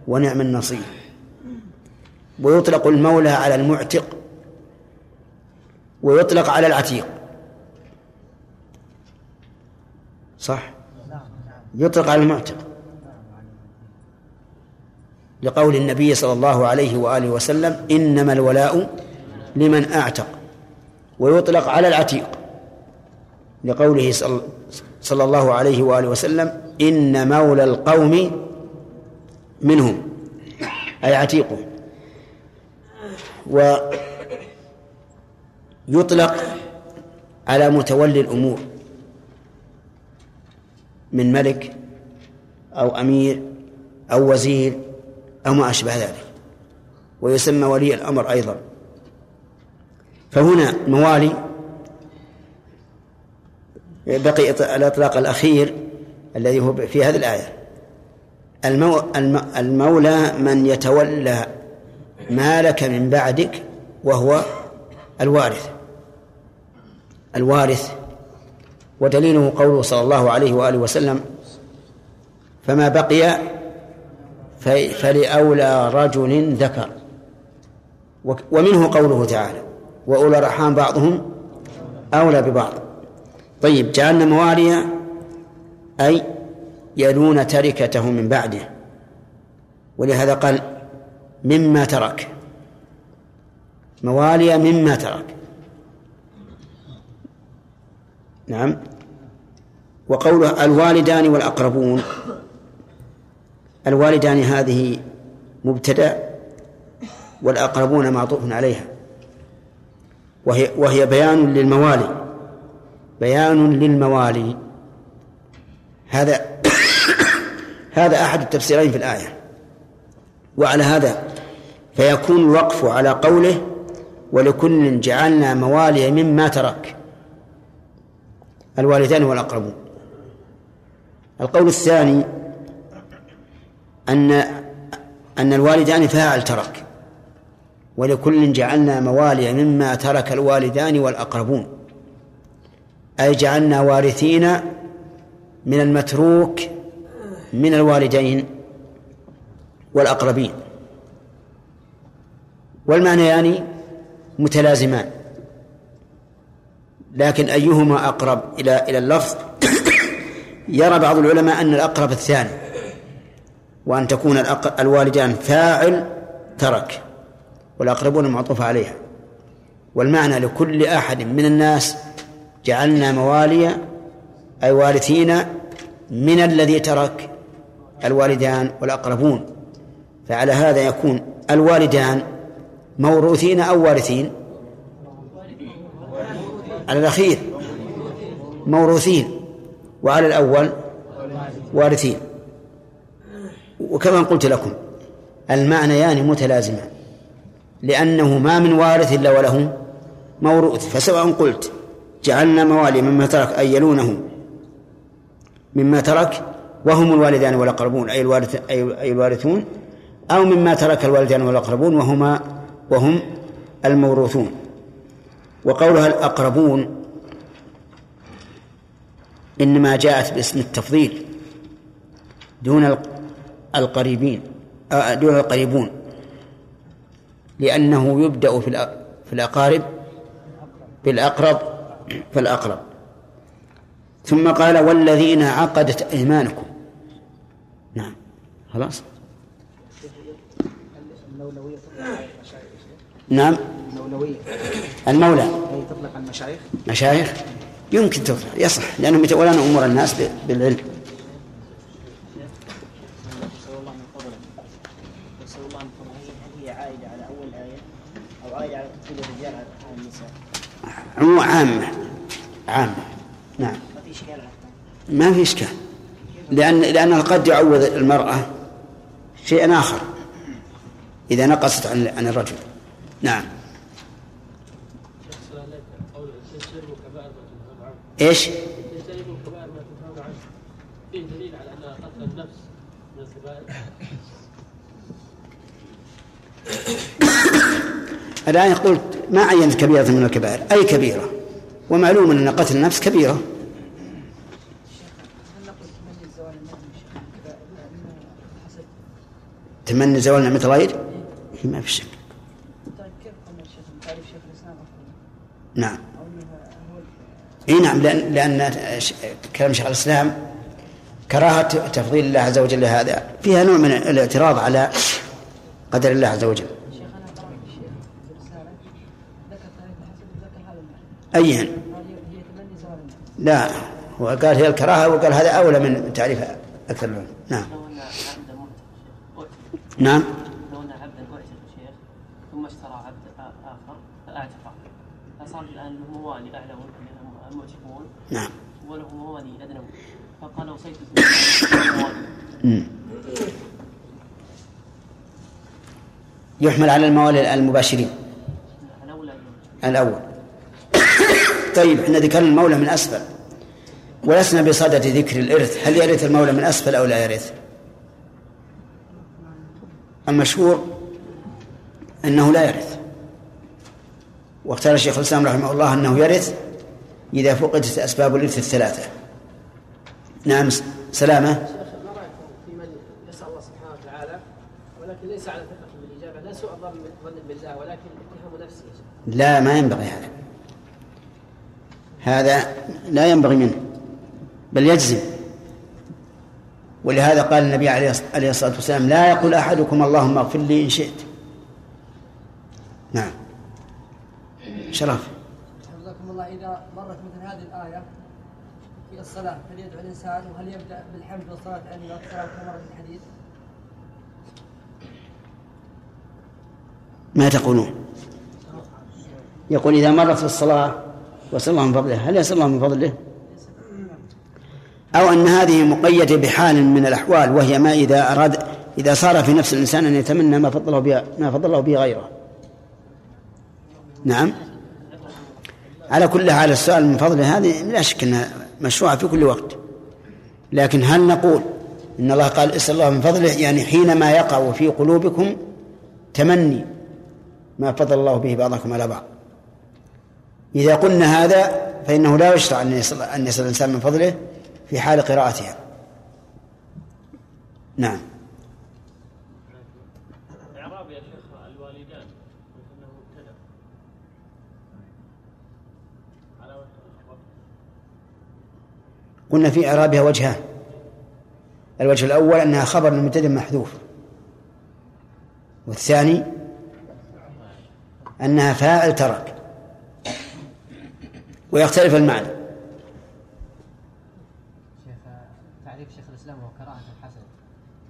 [SPEAKER 1] ونعم النصير. ويطلق المولى على المعتق ويطلق على العتيق. صح؟ يطلق على المعتق. لقول النبي صلى الله عليه وآله وسلم إنما الولاء لمن أعتق. ويطلق على العتيق. لقوله صلى الله عليه وآله وسلم إن مولى القوم منهم. أي عتيقهم. ويطلق على متولي الأمور من ملك أو أمير أو وزير أو ما أشبه ذلك ويسمى ولي الأمر أيضا. فهنا موالي بقي الإطلاق الأخير الذي هو في هذه الآية. المو المولى من يتولى مالك من بعدك وهو الوارث. الوارث ودليله قوله صلى الله عليه وآله وسلم فما بقي فلأولى رجل ذكر. ومنه قوله تعالى وأولى الأرحام بعضهم أولى ببعض. طيب جعلنا مواليا أي يلون تركته من بعده ولهذا قال مما ترك. مواليا مما ترك. نعم. وقوله الوالدان والأقربون. الوالدان هذه مبتدأ والأقربون معطوف عليها. وهي وهي بيان للموالي. بيان للموالي. هذا هذا أحد التفسيرين في الآية. وعلى هذا فيكون الوقف على قوله ولكل جعلنا موالي مما ترك. الوالدان والأقربون. القول الثاني أن أن الوالدان فاعل ترك. ولكل جعلنا موالي مما ترك الوالدان والأقربون. أي جعلنا وارثين من المتروك من الوالدين والأقربين. والمعنيان متلازمان. لكن أيهما أقرب إلى إلى اللفظ؟ يرى بعض العلماء أن الأقرب الثاني وأن تكون الوالدان فاعل ترك والأقربون معطوف عليها. والمعنى لكل أحد من الناس جعلنا مواليا أي وارثين من الذي ترك الوالدان والأقربون. فعلى هذا يكون الوالدان موروثين أو وارثين على الأخير موروثين وعلى الأول وارثين. وكما قلت لكم المعنيان متلازمان لأنه ما من وارث إلا وله موروث. فسواء قلت جعلنا موالي مما ترك أي يلونه مما ترك وهم الوالدان والأقربون أي الوارث أي الوارثون أو مما ترك الوالدان والأقربون وهما وهم الموروثون. وقولها الأقربون إنما جاءت باسم التفضيل دون القريبين آه، دون القريبون لأنه يبدأ في في الأقارب بالأقرب فالأقرب ثم قال والذين عقدت أيمانكم. نعم. خلاص. نعم. المولوية المولى. أي تطلق المشايخ؟ مشايخ؟ يمكن تطلق يصح لأنهم يتولون أمور الناس بالعلم. عموم عامة عامة نعم. ما في إشكال. لأن لأنه قد يعوض المرأة شيئا آخر. إذا نقصت عن عن الرجل. نعم. إيش؟ فيه دليل على ان قتل النفس من الكبائر الآن يقول ما عينت كبيرة من الكبائر؟ أي كبيرة؟ ومعلوم أن قتل النفس كبيرة. تمني زوال نعمة الغير؟ ما في شك. نعم. إي نعم لأن لأن كلام شيخ الإسلام كراهة تفضيل الله عز وجل هذا فيها نوع من الاعتراض على قدر الله عز وجل. أيهن؟ لا. هو قال هي الكراهة وقال هذا أولى من تعريف أكثر منه نعم. نعم لو أن عبدا أعتق شيخ ثم اشترى عبد آخر فأعتقه فصار الآن له موالي أعلى المعتقون نعم. وله موالي أدنى. فقال وصيت يحمل على الموالي المباشرين. الأول. طيب إحنا ذكرنا المولى من أسفل. ولسنا بصدد ذكر الإرث. هل يرث المولى من أسفل أو لا يرث؟ المشهور أنه لا يرث. واختار الشيخ الإسلام رحمه الله أنه يرث. إذا فقدت أسباب الإرث الثلاثة. نعم سلامة.
[SPEAKER 4] في من يسأل الله سبحانه وتعالى؟ ولكن ليس على ثقة بالإجابة لا سوء ظن بالله ولكن اتهام نفسه.
[SPEAKER 1] لا ما ينبغي هذا. هذا لا ينبغي منه بل يجزم. ولهذا قال النبي عليه الصلاة والسلام لا يقول أحدكم اللهم اغفر لي إن شئت. نعم. شرف
[SPEAKER 4] حفظكم الله إذا مرت مثل هذه الآية في الصلاة هل يدعو الإنسان وهل يبدأ بالحمد والصلاة النبي والسلام كما في الحديث؟
[SPEAKER 1] ما تقولون؟ يقول إذا مرت في الصلاة وصل الله من فضله هل يصل الله من فضله أو أن هذه مقيدة بحال من الأحوال وهي ما إذا أراد إذا صار في نفس الإنسان أن يتمنى ما فضله به ما فضل الله به غيره نعم على كل حال السؤال من فضله هذه لا شك أنها مشروعة في كل وقت. لكن هل نقول إن الله قال اسأل الله من فضله؟ يعني حينما يقع في قلوبكم تمني ما فضل الله به بعضكم على بعض. إذا قلنا هذا فإنه لا يشرع أن يصل أن يصل الإنسان من فضله في حال قراءتها. نعم
[SPEAKER 5] إعراب يا شيخ الوالدان أنه مبتدأ على وجه الرفع.
[SPEAKER 1] قلنا في إعرابها وجهان الوجه الأول أنها خبر مبتدأ محذوف. والثاني أنها فاعل ترك. ويختلف المعنى.
[SPEAKER 6] تعريف شيخ الإسلام هو كراهة الحسد.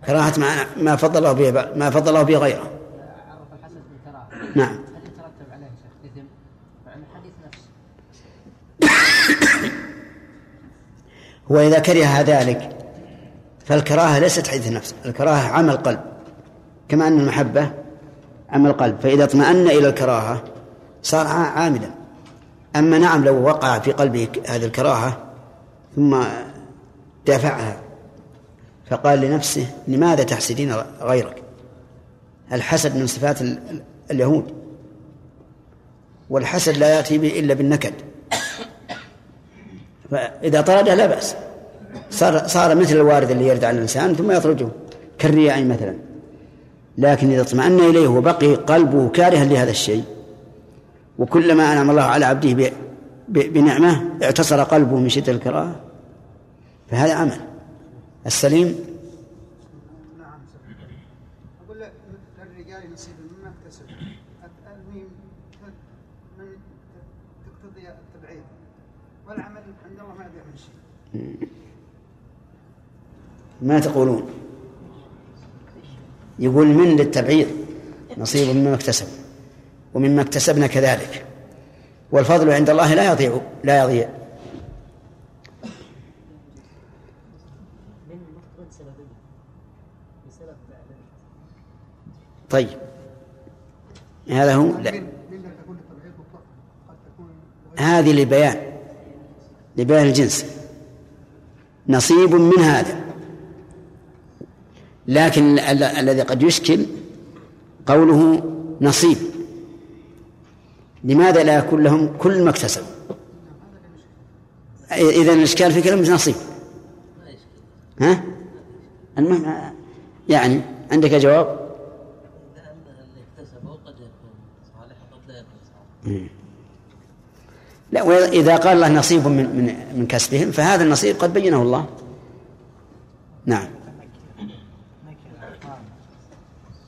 [SPEAKER 1] كراهة ما ما فضل الله به ما فضل الله به غيره.
[SPEAKER 6] عرف الحسد بالكراهة.
[SPEAKER 1] نعم
[SPEAKER 6] هل يترتب عليه شيخ اثم مع ان الحديث نفسه
[SPEAKER 1] هو إذا كره ذلك فالكراهة ليست حديث نفس الكراهة عمل قلب كما أن المحبة عمل قلب فإذا اطمأن إلى الكراهة صار عاملا. أما نعم لو وقع في قلبه هذه الكراهة ثم دافعها فقال لنفسه لماذا تحسدين غيرك؟ الحسد من صفات ال- ال- اليهود؟ والحسد لا يأتي إلا بالنكد. فإذا طرده لا بأس. صار صار مثل الوارد اللي يرد على الإنسان ثم يطرده. كالرياء مثلا. لكن إذا اطمأن إليه وبقي قلبه كارها لهذا الشيء وكلما أنعم الله على عبده بنعمة اعتصر قلبه من شدة الكراهة فهذا عمل. السليم
[SPEAKER 7] نعم سبحانه. أقول لك للرجال نصيب مما اكتسب الميم ت- من ت- تقتضي التبعيض والعمل عند الله ما بيعمل شيء
[SPEAKER 1] ما تقولون؟ يقول من للتبعيض نصيب مما اكتسب ومما اكتسبنا كذلك. والفضل عند الله لا يضيع لا يضيع. طيب. هذا هو؟ لا. هذه لبيان لبيان الجنس. نصيب من هذا. لكن ال- الذي قد يشكل قوله نصيب. لماذا لا يكون لهم كل ما اكتسبوا؟ إذا الإشكال في كلمة نصيب. ها؟ المهم يعني عندك جواب؟
[SPEAKER 6] لا
[SPEAKER 1] وإذا قال الله نصيب من من من كسبهم فهذا النصيب قد بينه الله. نعم.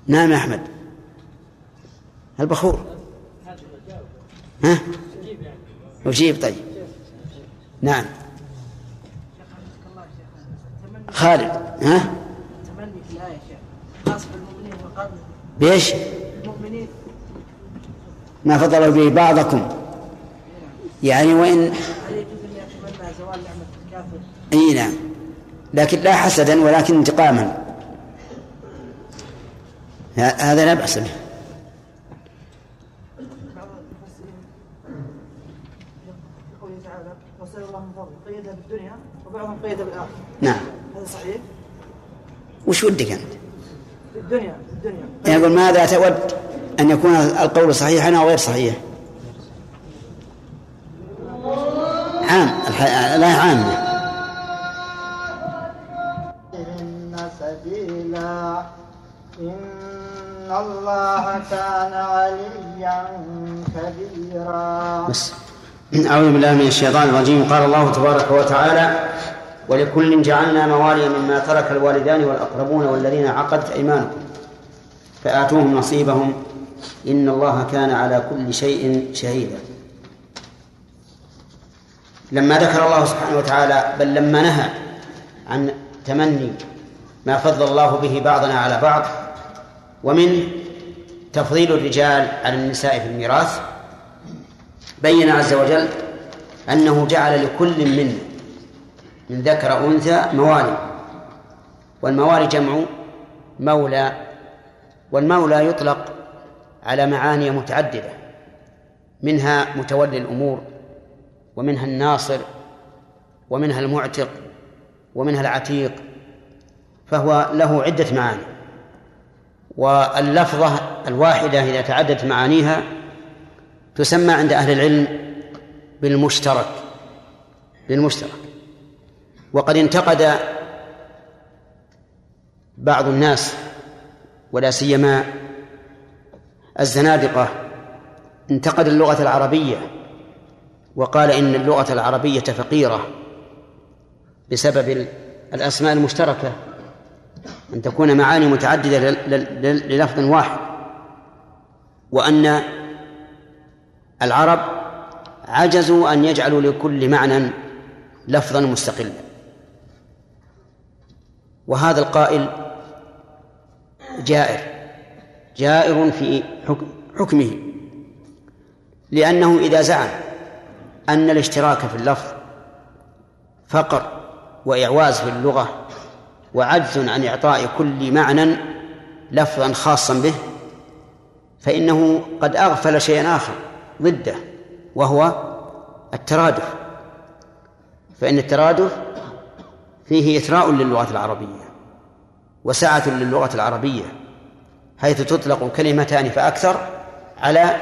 [SPEAKER 1] نعم يا أحمد. البخور. ها؟ أجيب طيب. نعم. خالد ها؟
[SPEAKER 4] تمني في الآية شيخ خاص بالمؤمنين
[SPEAKER 1] بإيش؟ ما فضل به بعضكم. يعني وإن إي نعم. لكن لا حسدا ولكن انتقاما. هذا لا بأس به.
[SPEAKER 4] وبعضهم
[SPEAKER 1] نعم.
[SPEAKER 4] هذا صحيح؟
[SPEAKER 1] وش ودك أنت؟
[SPEAKER 4] الدنيا الدنيا
[SPEAKER 1] يقول ماذا تود أن يكون القول صحيحا أو غير صحيح؟ عام. الح- لا عامة
[SPEAKER 3] إن سبيلا إن الله كان عليا كبيرا.
[SPEAKER 1] بس. أعوذ بالله من الشيطان الرجيم. قال الله تبارك وتعالى ولكل جعلنا موالي مما ترك الوالدان والأقربون والذين عقدت أيمانهم فآتوهم نصيبهم. إن الله كان على كل شيء شهيدا. لما ذكر الله سبحانه وتعالى بل لما نهى عن تمني ما فضل الله به بعضنا على بعض ومن تفضيل الرجال على النساء في الميراث بين عز وجل أنه جعل لكل منا من ذكر أنثى موالي والموالي جمع مولى والمولى يطلق على معاني متعددة منها متولي الأمور ومنها الناصر ومنها المعتق ومنها العتيق فهو له عدة معاني. واللفظة الواحدة إذا تعددت معانيها تسمى عند أهل العلم بالمشترك بالمشترك. وقد انتقد بعض الناس ولا سيما الزنادقة انتقد اللغة العربية وقال إن اللغة العربية فقيرة بسبب الأسماء المشتركة. أن تكون معاني متعددة للفظ واحد وأن العرب عجزوا أن يجعلوا لكل معنى لفظا مستقلا. وهذا القائل جائر جائر في حكمه لأنه إذا زعم أن الاشتراك في اللفظ فقر وإعواز في اللغة وعجز عن إعطاء كل معنى لفظا خاصا به فإنه قد أغفل شيئا آخر ضده وهو الترادف. فإن الترادف فيه إثراء للغة العربية وسعة للغة العربية حيث تطلق كلمتان فأكثر على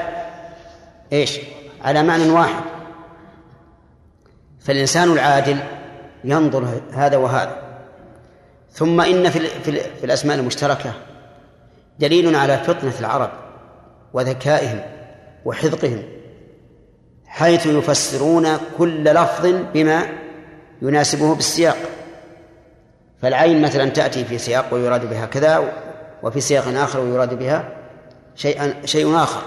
[SPEAKER 1] إيش؟ على معنى واحد. فالإنسان العادل ينظر هذا وهذا. ثم إن في, في الأسماء المشتركة دليل على فطنة العرب وذكائهم وحذقهم حيث يفسرون كل لفظ بما يناسبه بالسياق. فالعين مثلا تأتي في سياق ويراد بها كذا وفي سياق آخر ويراد بها شيئا شيء آخر.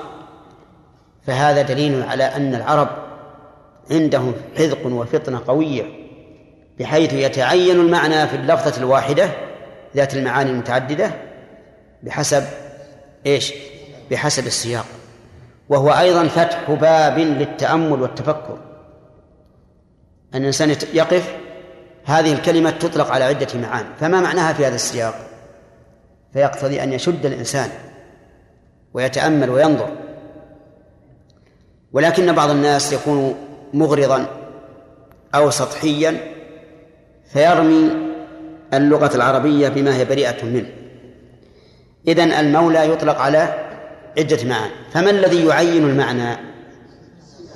[SPEAKER 1] فهذا دليل على أن العرب عندهم حذق وفطنة قوية. بحيث يتعين المعنى في اللفظة الواحدة ذات المعاني المتعددة بحسب إيش؟ بحسب السياق. وهو أيضا فتح باب للتأمل والتفكر. أن الإنسان يقف هذه الكلمة تطلق على عدة معان فما معناها في هذا السياق؟ فيقتضي أن يشد الإنسان ويتأمل وينظر. ولكن بعض الناس يكون مغرضا أو سطحيا فيرمي اللغة العربية بما هي بريئة منه. إذن المولى يطلق على عدة معان فما الذي يعين المعنى؟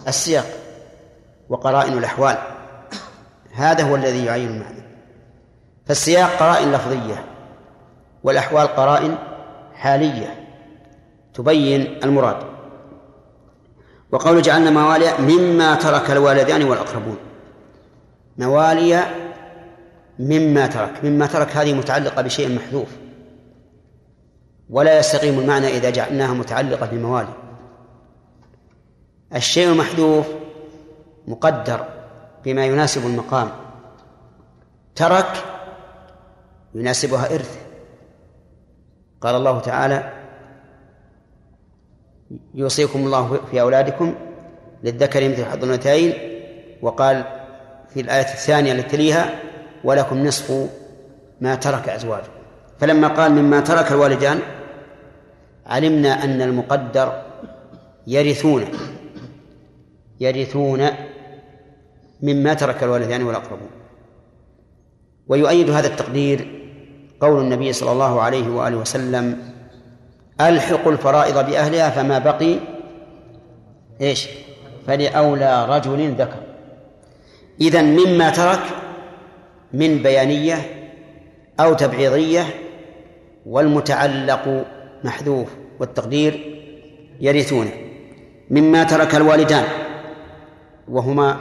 [SPEAKER 1] السياق وقرائن الأحوال. هذا هو الذي يعين المعنى. فالسياق قرائن لفظية والأحوال قرائن حالية. تبين المراد. وقول جعلنا موالي مما ترك الوالدان والأقربون. موالي مما ترك مما ترك هذه متعلقة بشيء محذوف. ولا يستقيم المعنى إذا جعلناها متعلقة بموالي. الشيء المحذوف مقدر بما يناسب المقام. ترك يناسبها إرث. قال الله تعالى يوصيكم الله في أولادكم للذكر مثل حظ الأنثيين. وقال في الآية الثانية التي تليها ولكم نصف ما ترك أزواجكم فلما قال مما ترك الوالدان علمنا أن المقدر يرثون يرثون مما ترك الوالدان والأقربون. ويؤيد هذا التقدير قول النبي صلى الله عليه وآله وسلم ألحقوا الفرائض بأهلها فما بقي إيش؟ فلأولى رجل ذكر. إذا مما ترك من بيانية أو تبعيضية والمتعلق محذوف والتقدير يرثونه مما ترك الوالدان وهما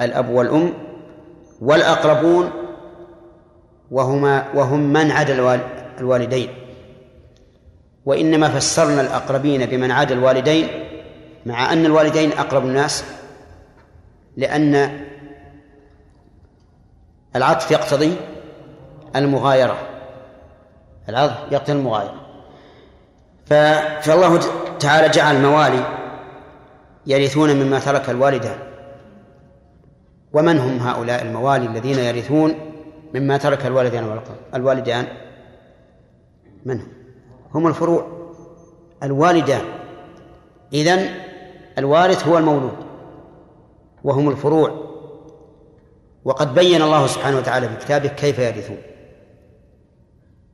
[SPEAKER 1] الأب والأم والأقربون وهما وهم من عدا الوالدين. وإنما فسرنا الأقربين بمن عدا الوالدين مع أن الوالدين أقرب الناس لأن العطف يقتضي المغايرة. العطف يقتضي المغايرة. فالله تعالى جعل الموالي يرثون مما ترك الوالدان. ومن هم هؤلاء الموالي الذين يرثون مما ترك الوالدان الوالدان؟ من هم؟ هم الفروع. الوالدان. إذن الوارث هو المولود وهم الفروع. وقد بين الله سبحانه وتعالى في كتابه كيف يرثون.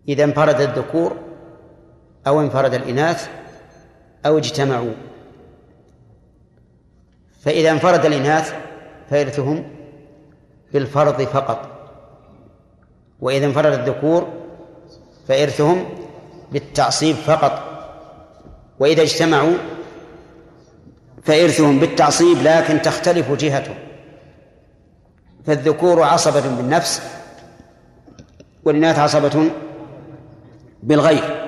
[SPEAKER 1] إذا انفرد الذكور أو انفرد الإناث أو اجتمعوا. فإذا انفرد الإناث فيرثهم بالفرض فقط. وإذا انفرد الذكور فإرثهم بالتعصيب فقط. وإذا اجتمعوا فإرثهم بالتعصيب لكن تختلف جهتهم. فالذكور عصبة بالنفس والإناث عصبة بالغير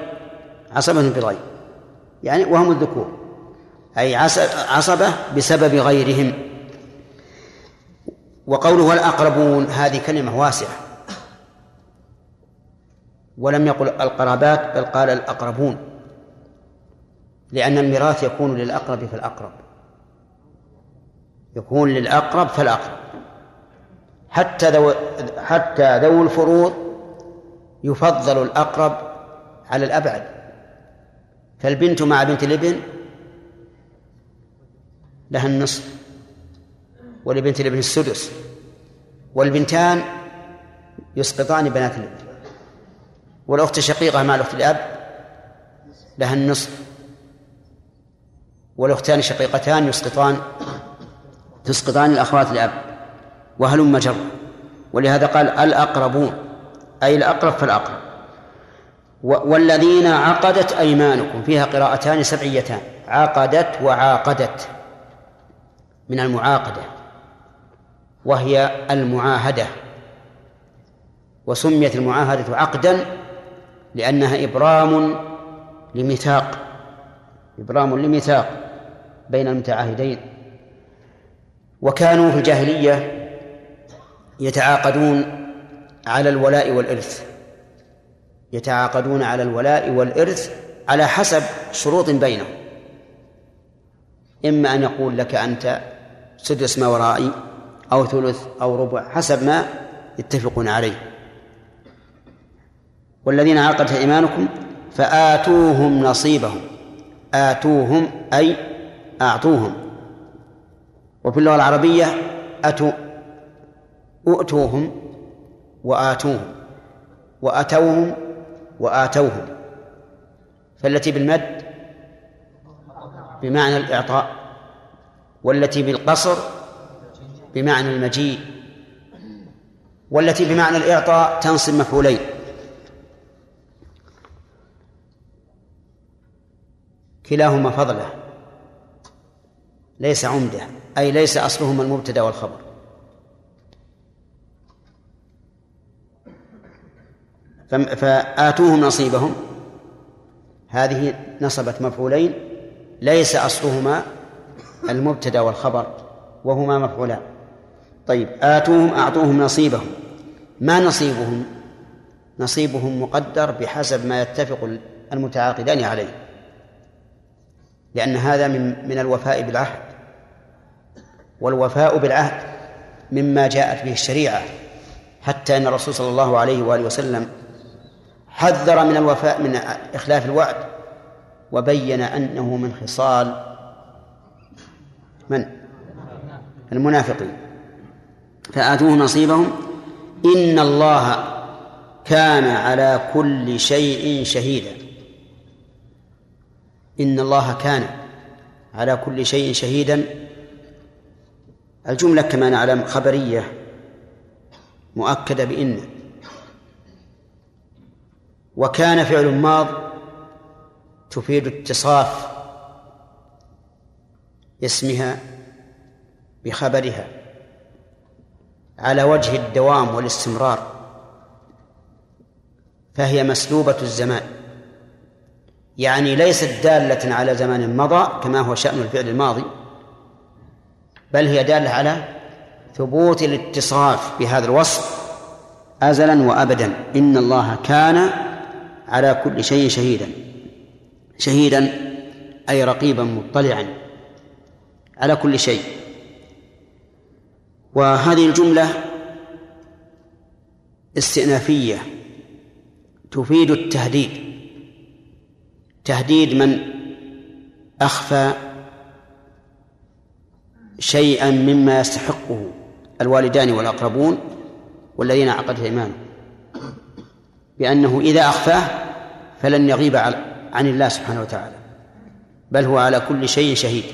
[SPEAKER 1] عصبة بالغير يعني وهم الذكور أي عصبة بسبب غيرهم. وقوله الأقربون هذه كلمة واسعة. ولم يقل القرابات بل قال الأقربون لأن الميراث يكون للأقرب فالأقرب. يكون للأقرب فالأقرب. حتى ذو حتى ذوي الفروض يفضل الأقرب على الأبعد. فالبنت مع بنت الابن لها النصف ولبنت الابن السدس والبنتان يسقطان بنات الابن. والأخت الشقيقة مع الأخت الأب لها النصف والأختان الشقيقتان يسقطان تسقطان الأخوات الأب. وهلم جر. ولهذا قال الأقربون أي الأقرب فالأقرب. والذين عقدت أيمانكم فيها قراءتان سبعيتان عقدت وعاقدت من المعاقدة وهي المعاهدة. وسميت المعاهدة عقدا لأنها إبرام لميثاق إبرام لميثاق بين المتعاهدين. وكانوا في الجاهلية يتعاقدون على الولاء والإرث. يتعاقدون على الولاء والإرث على حسب شروط بينهم. إما أن يقول لك أنت سدس ما ورائي أو ثلث أو ربع حسب ما يتفقون عليه. والذين عقدت إيمانكم فآتوهم نصيبهم. آتوهم أي أعطوهم. وفي اللغة العربية أتوا أؤتوهم وآتوهم وأتوهم وآتوهم. فالتي بالمد بمعنى الإعطاء والتي بالقصر بمعنى المجيء والتي بمعنى الإعطاء تنصب مفعولين. كلاهما فضله ليس عمدة أي ليس أصلهما المبتدأ والخبر. فآتوهم نصيبهم. هذه نصبت مفعولين ليس أصلهما المبتدأ والخبر وهما مفعولان. طيب آتوهم أعطوهم نصيبهم. ما نصيبهم؟ نصيبهم مقدر بحسب ما يتفق المتعاقدان عليه لأن هذا من من الوفاء بالعهد والوفاء بالعهد مما جاءت به الشريعة حتى أن الرسول صلى الله عليه وآله وسلم حذر من الوفاء من إخلاف الوعد وبين أنه من خصال من؟ المنافقين. فآتوه نصيبهم. إن الله كان على كل شيء شهيدا. إن الله كان على كل شيء شهيدا. الجملة كما نعلم خبرية مؤكدة بإن وكان فعل ماض تفيد اتصاف اسمها بخبرها على وجه الدوام والاستمرار فهي مسلوبة الزمان. يعني ليست دالة على زمان مضى كما هو شأن الفعل الماضي بل هي دالة على ثبوت الاتصاف بهذا الوصف أزلا وأبدا. إن الله كان على كل شيء شهيدا. شهيدا أي رقيبا مطلعا. على كل شيء. وهذه الجملة استئنافية تفيد التهديد. تهديد من أخفى شيئا مما يستحقه الوالدان والأقربون والذين عقدت أيمانهم. بأنه إذا أخفاه فلن يغيب عن الله سبحانه وتعالى بل هو على كل شيء شهيد.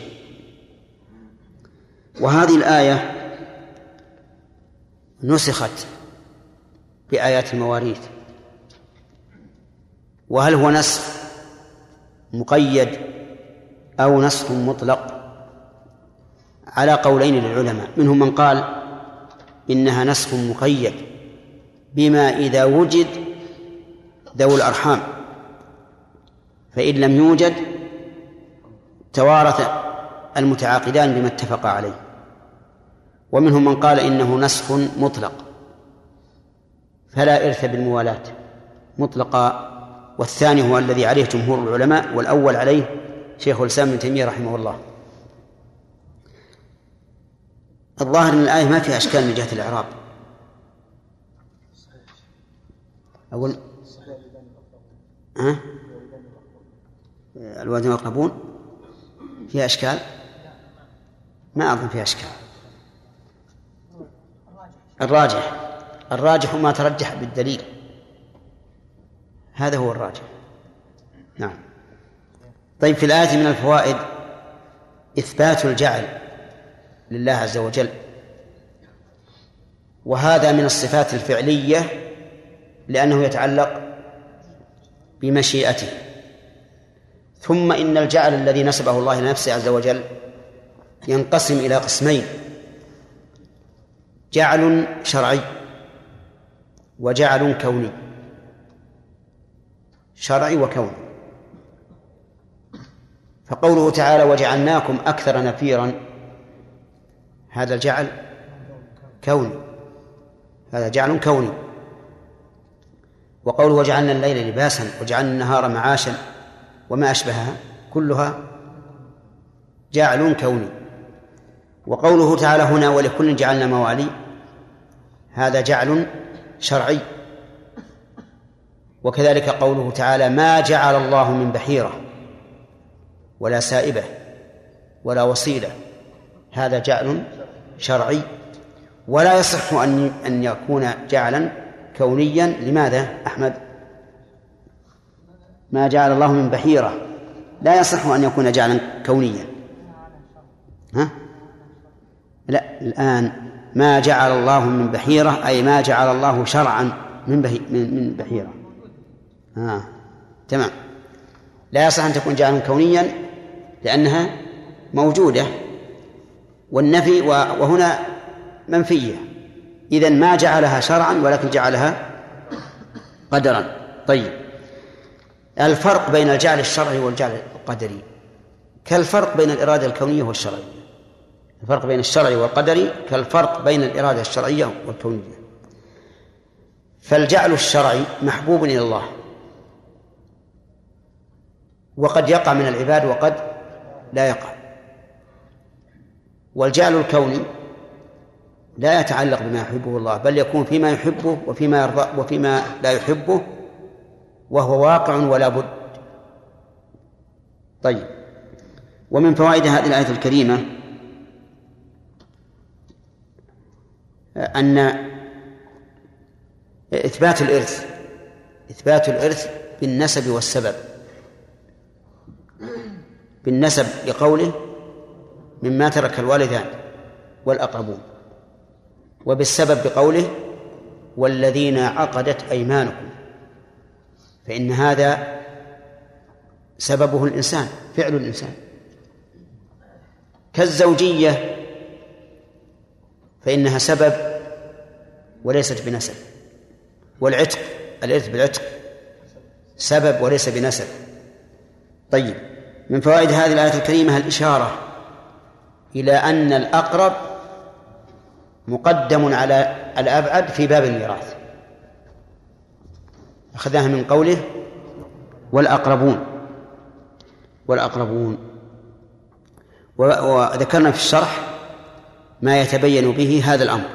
[SPEAKER 1] وهذه الآية نسخت بآيات المواريث. وهل هو نسخ مقيد أو نسخ مطلق؟ على قولين للعلماء منهم من قال إنها نسخ مقيد بما إذا وجد ذوي الأرحام. فإن لم يوجد توارث المتعاقدان بما اتفقا عليه. ومنهم من قال إنه نسخ مطلق. فلا إرث بالموالاة مطلقا والثاني هو الذي عليه جمهور العلماء والأول عليه شيخ الإسلام ابن تيمية رحمه الله. الظاهر أن الآية ما فيها أشكال من جهة الإعراب. أقول ها؟ الوالدين والأقربون فيها أشكال؟ ما أظن فيها أشكال. الراجح. الراجح ما ترجح بالدليل. هذا هو الراجح. نعم. طيب في الآية من الفوائد إثبات الجعل لله عز وجل. وهذا من الصفات الفعلية لأنه يتعلق بمشيئته. ثم إن الجعل الذي نسبه الله لنفسه عز وجل ينقسم إلى قسمين. جعل شرعي وجعل كوني. شرعي وكوني. فقوله تعالى وجعلناكم أكثر نفيرا. هذا الجعل كوني. هذا جعل كوني. وقوله وجعلنا الليل لباسا وجعلنا النهار معاشا وما أشبهها كلها جعل كوني. وقوله تعالى هنا ولكل جعلنا موالي هذا جعل شرعي. وكذلك قوله تعالى ما جعل الله من بحيرة ولا سائبة ولا وصيلة هذا جعل شرعي. ولا يصح أن أن يكون جعلا كونيا لماذا؟ أحمد؟ ما جعل الله من بحيرة. لا يصح أن يكون جعلا كونيا. ها؟ لا الآن ما جعل الله من بحيرة أي ما جعل الله شرعا من بهي من بحيرة. آه. تمام. لا يصح أن تكون جعلا كونيا لأنها موجودة والنفي وهنا منفية. إذا ما جعلها شرعا ولكن جعلها قدرا. طيب. الفرق بين الجعل الشرعي والجعل القدري. كالفرق بين الإرادة الكونية والشرعية. الفرق بين الشرعي والقدري كالفرق بين الإرادة الشرعية والكونية. فالجعل الشرعي محبوب إلى الله. وقد يقع من العباد وقد لا يقع. والجعل الكوني لا يتعلق بما يحبه الله بل يكون فيما يحبه وفيما يرضى وفيما لا يحبه وهو واقع ولا بد. طيب. ومن فوائد هذه الآية الكريمة أن إثبات الإرث إثبات الإرث بالنسب والسبب. بالنسب لقوله مما ترك الوالدان والأقربون. وبالسبب بقوله والذين عقدت أيمانكم فإن هذا سببه الإنسان فعل الإنسان. كالزوجية فإنها سبب وليست بنسب. والعتق الإرث بالعتق سبب وليس بنسب. طيب من فوائد هذه الآية الكريمة الإشارة إلى أن الأقرب مقدم على الأبعد في باب الميراث. أخذناها من قوله والأقربون. والأقربون. وذكرنا في الشرح ما يتبين به هذا الأمر.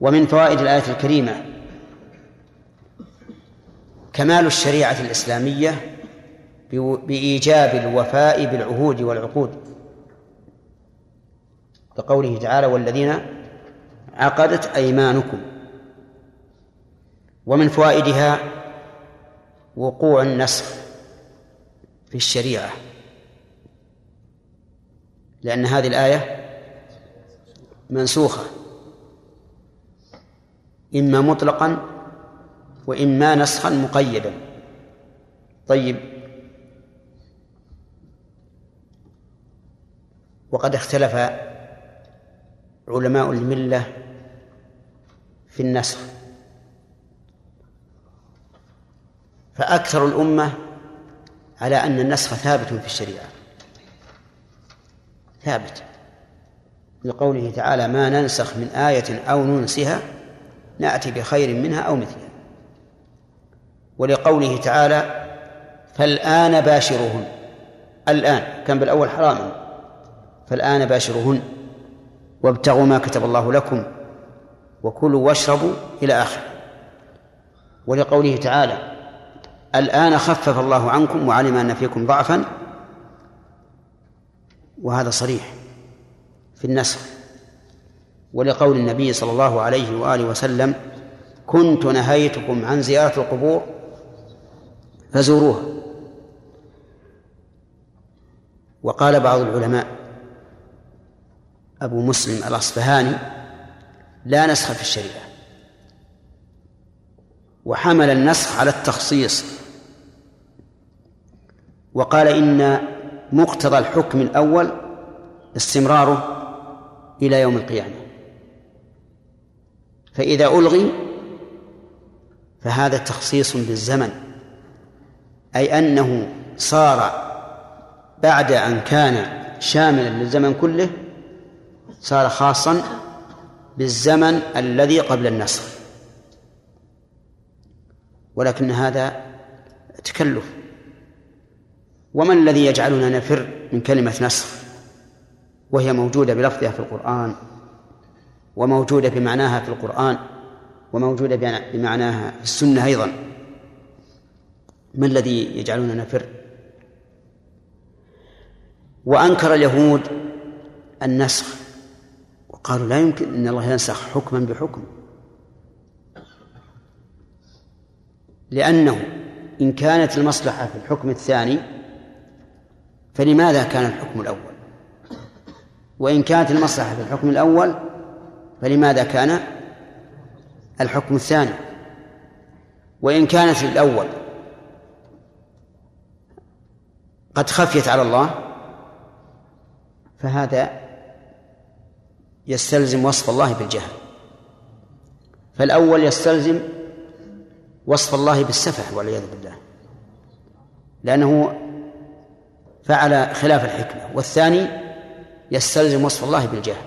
[SPEAKER 1] ومن فوائد الآية الكريمة كمال الشريعة الإسلامية بإيجاب الوفاء بالعهود والعقود. كقوله تعالى والذين عقدت أيمانكم ومن فوائدها وقوع النسخ في الشريعة. لأن هذه الآية منسوخة إما مطلقا وإما نسخا مقيدا. طيب. وقد اختلف علماء الملة في النسخ فأكثر الأمة على أن النسخ ثابت في الشريعة. ثابت. لقوله تعالى ما ننسخ من آية أو ننسها نأتي بخير منها أو مثلها. ولقوله تعالى فالآن باشرهن الآن. كان بالأول حراما فالآن باشرهن وابتغوا ما كتب الله لكم وكلوا واشربوا إلى آخره. ولقوله تعالى الآن خفف الله عنكم وعلم أن فيكم ضعفا. وهذا صريح في النسخ. ولقول النبي صلى الله عليه وآله وسلم كنت نهيتكم عن زيارة القبور فزوروها. وقال بعض العلماء أبو مسلم الأصفهاني لا نسخ في الشريعة وحمل النسخ على التخصيص وقال إن مقتضى الحكم الأول استمراره إلى يوم القيامة. فإذا ألغي فهذا تخصيص بالزمن أي أنه صار بعد أن كان شاملا للزمن كله صار خاصا بالزمن الذي قبل النسخ ولكن هذا تكلف. وما الذي يجعلنا نفر من كلمة نسخ وهي موجودة بلفظها في القرآن وموجودة بمعناها في القرآن وموجودة بمعناها في السنة أيضا. ما الذي يجعلنا نفر؟ وأنكر اليهود النسخ وقالوا لا يمكن أن الله ينسخ حكما بحكم. لأنه إن كانت المصلحة في الحكم الثاني فلماذا كان الحكم الأول؟ وإن كانت المصلحة في الحكم الأول فلماذا كان الحكم الثاني؟ وإن كانت الأول قد خفيت على الله فهذا يستلزم وصف الله بالجهل. فالأول يستلزم وصف الله بالسفه والعياذ بالله لأنه فعل خلاف الحكمة. والثاني يستلزم وصف الله بالجهل.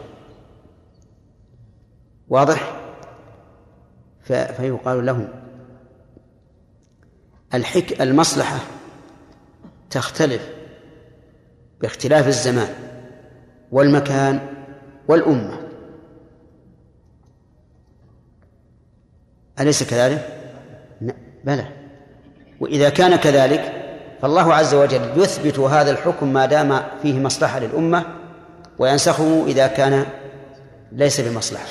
[SPEAKER 1] واضح؟ فيقال لهم الحك المصلحة تختلف باختلاف الزمان والمكان والأمة. أليس كذلك؟ بلى. وإذا كان كذلك فالله عز وجل يثبت هذا الحكم ما دام فيه مصلحة للأمة وينسخه إذا كان ليس بمصلحة.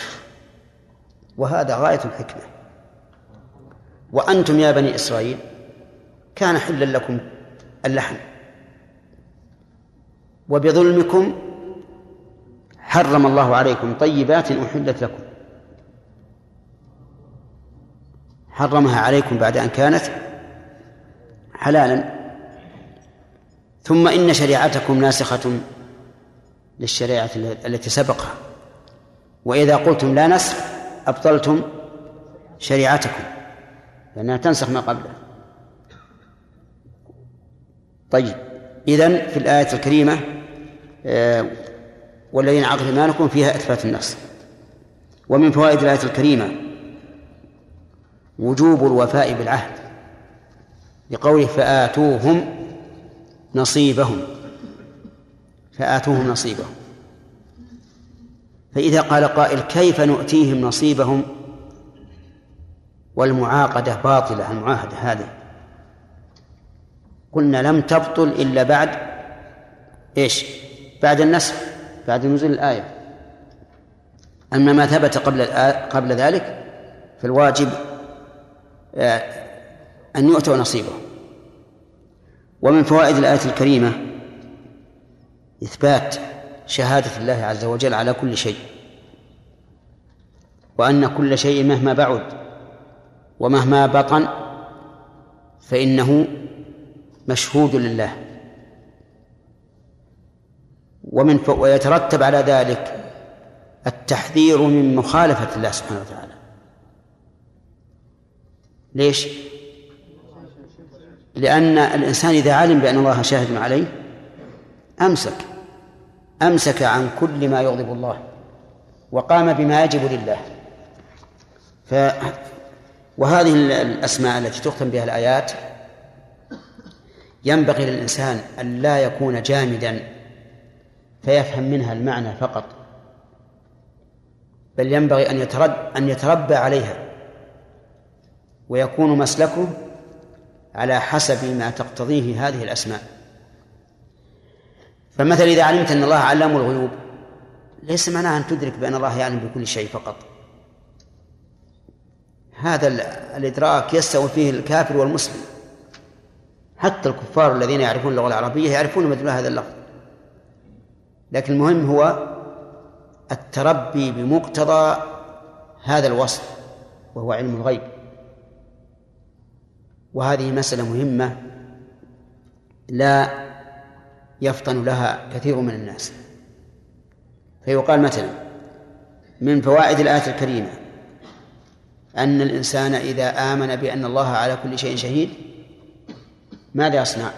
[SPEAKER 1] وهذا غاية الحكمة. وأنتم يا بني إسرائيل كان حلا لكم اللحم وبظلمكم حرم الله عليكم طيبات أحلت لكم. حرمها عليكم بعد أن كانت حلالا. ثم إن شريعتكم ناسخة للشريعة التي سبقها. وإذا قلتم لا نسخ أبطلتم شريعتكم لأنها تنسخ ما قبله. طيب إذن في الآية الكريمة آه، والذين عقد إيمانكم فيها إثبات النص ومن فوائد الآية الكريمة وجوب الوفاء بالعهد لقوله فآتوهم نصيبهم فآتوهم نصيبهم. فإذا قال قائل كيف نؤتيهم نصيبهم؟ والمعاقدة باطلة المعاهدة هذه. قلنا لم تبطل إلا بعد إيش؟ بعد النسخ. بعد نزول الآية. أما ما ثبت قبل قبل ذلك فالواجب آه، أن يؤتوا نصيبه. ومن فوائد الآية الكريمة إثبات شهادة الله عز وجل على كل شيء وأن كل شيء مهما بعد ومهما بطن فإنه مشهود لله. ومن ويترتب على ذلك التحذير من مخالفة الله سبحانه وتعالى ليش؟ لأن الإنسان إذا علم بأن الله شاهد عليه أمسك أمسك عن كل ما يغضب الله وقام بما يجب لله ف وهذه الأسماء التي تختم بها الآيات ينبغي للإنسان أن لا يكون جامدا فيفهم منها المعنى فقط. بل ينبغي أن يترد أن يتربى عليها. ويكون مسلكه على حسب ما تقتضيه هذه الأسماء. فمثلا إذا علمت أن الله علام الغيوب ليس معناه أن تدرك بأن الله يعلم بكل شيء فقط. هذا الإدراك يستوي فيه الكافر والمسلم. حتى الكفار الذين يعرفون اللغة العربية يعرفون مدلول هذا اللفظ. لكن المهم هو التربي بمقتضى هذا الوصف وهو علم الغيب. وهذه مسألة مهمة لا يفطن لها كثير من الناس. فيقال مثلا من فوائد الآية الكريمة أن الإنسان إذا آمن بأن الله على كل شيء شهيد ماذا يصنع؟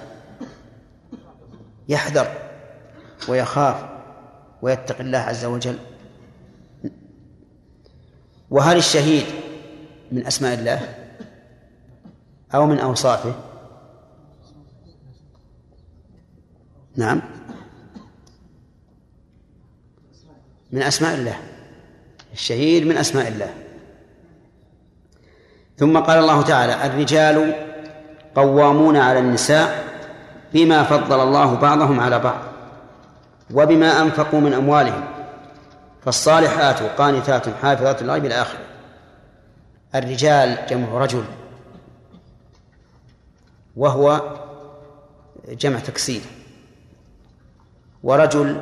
[SPEAKER 1] يحذر. ويخاف ويتقي الله عز وجل. وهل الشهيد من أسماء الله أو من أوصافه. نعم. من أسماء الله. الشهيد من أسماء الله. ثم قال الله تعالى الرجال قوامون على النساء بما فضل الله بعضهم على بعض. وبما أنفقوا من أموالهم. فالصالحات قانتات حافظات للغيب الآخر الرجال جمع رجل وهو جمع تكسير. ورجل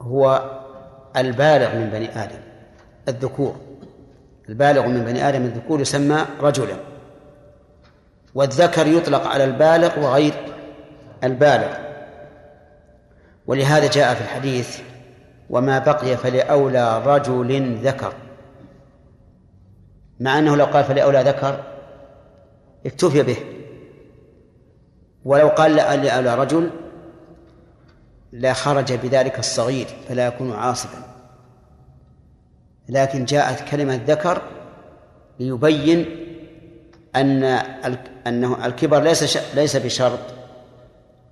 [SPEAKER 1] هو البالغ من بني آدم الذكور. البالغ من بني آدم الذكور يسمى رجلا. والذكر يطلق على البالغ وغير البالغ. ولهذا جاء في الحديث وما بقي فلأولى رجل ذكر. مع أنه لو قال فلأولى ذكر اكتفي به. ولو قال لأولى رجل لا خرج بذلك الصغير فلا يكون عاصبا لكن جاءت كلمة ذكر ليبين أن أنه الكبر ليس ليس بشرط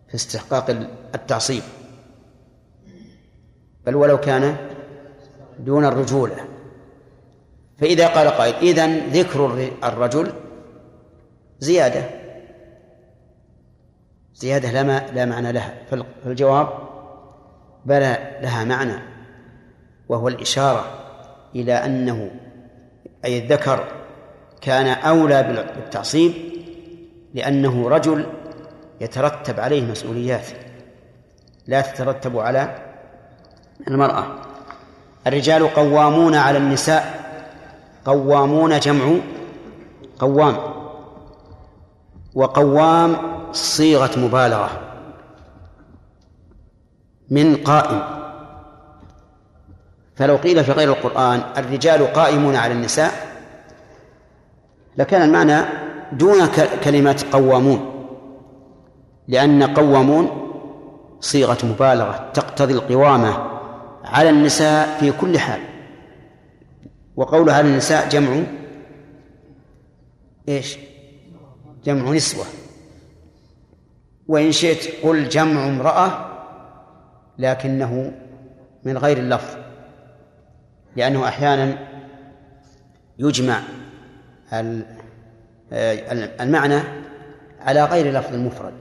[SPEAKER 1] في استحقاق التعصيب. بل ولو كان دون الرجولة. فإذا قال قائل إذن ذكر الرجل زيادة. زيادة لا, ما لا معنى لها. فالجواب بلى لها معنى وهو الإشارة إلى أنه أي الذكر كان أولى بالتعصيب لأنه رجل يترتب عليه مسؤوليات لا تترتب على المرأة. الرجال قوامون على النساء. قوامون جمع قوام. وقوام صيغة مبالغة. من قائم. فلو قيل في غير القرآن الرجال قائمون على النساء لكان المعنى دون كلمة قوامون. لأن قوامون صيغة مبالغة تقتضي القوامة. على النساء في كل حال. وقولها على النساء جمع إيش؟ جمع نسوة. وإن شئت قل جمع امرأة لكنه من غير اللفظ لأنه أحيانا يجمع ال- المعنى على غير لفظ المفرد.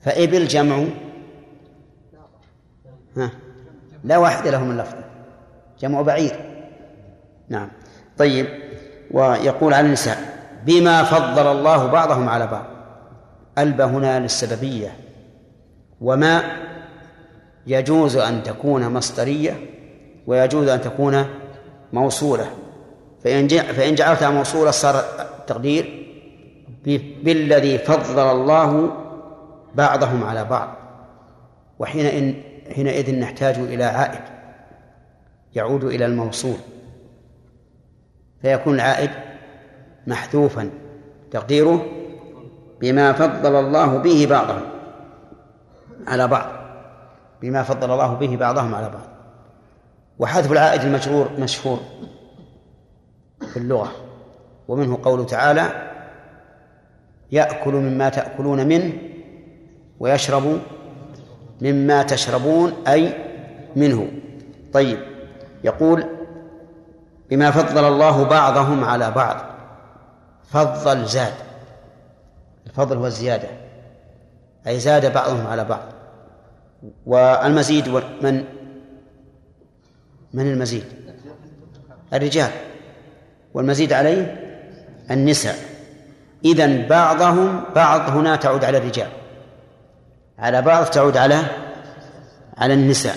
[SPEAKER 1] فإبل جمع ها؟ لا واحد له من لفظه. جمع بعير. نعم. طيب. ويقول عن النساء بما فضل الله بعضهم على بعض. ألب هنا للسببية. وما يجوز أن تكون مصدرية ويجوز أن تكون موصولة. فإن فإن جعلتها موصولة صار التقدير بالذي فضل الله بعضهم على بعض. وحينئذ حينئذ نحتاج إلى عائد يعود إلى الموصول. فيكون العائد محذوفا تقديره بما فضل الله به بعضهم على بعض بما فضل الله به بعضهم على بعض. وحذف العائد المجرور مشهور في اللغة ومنه قوله تعالى يأكل مما تأكلون منه ويشرب مما تشربون أي منه. طيب يقول بما فضل الله بعضهم على بعض. فضل زاد. الفضل هو الزيادة. أي زاد بعضهم على بعض. والمزيد من؟ من المزيد؟ الرجال. والمزيد عليه النساء. إذن بعضهم بعض هنا تعود على الرجال. على بعض تعود على على النساء.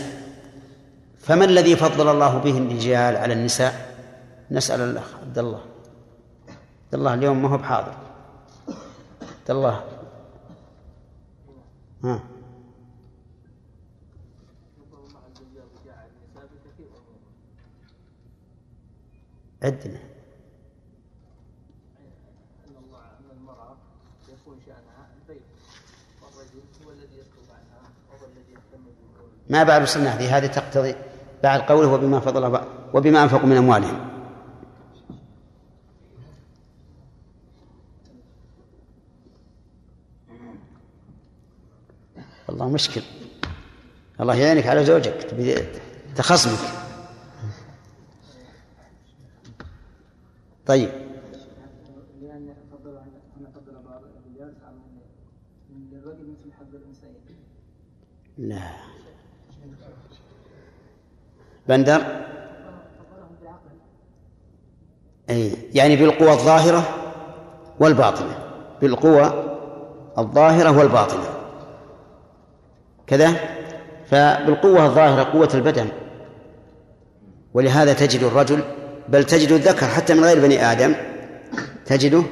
[SPEAKER 1] فما الذي فضل الله به الرجال على النساء؟ نسأل الأخ عبد الله. عبد الله اليوم ما هو بحاضر. عبد الله. ها. عدنا
[SPEAKER 6] أن الله أن المرأة يكون شأنها البيت والرجل هو الذي يطلب عنها وهو الذي يهتم بالقول
[SPEAKER 1] ما بعد وصلنا هذه هذه تقتضي بعد قوله وبما فضل وبما أنفقوا من أموالهم. والله مشكل. الله يعينك على زوجك تخصمك. طيب.
[SPEAKER 4] لأن فضل عن أن فضل بعض الرجال على للرجل مثل حظ الأنثيين
[SPEAKER 1] لا بندر؟ أي يعني بالقوى الظاهرة والباطنة. بالقوى الظاهرة والباطنة. كذا؟ فبالقوة الظاهرة قوة البدن. ولهذا تجد الرجل بل تجد الذكر حتى من غير بني آدم تجده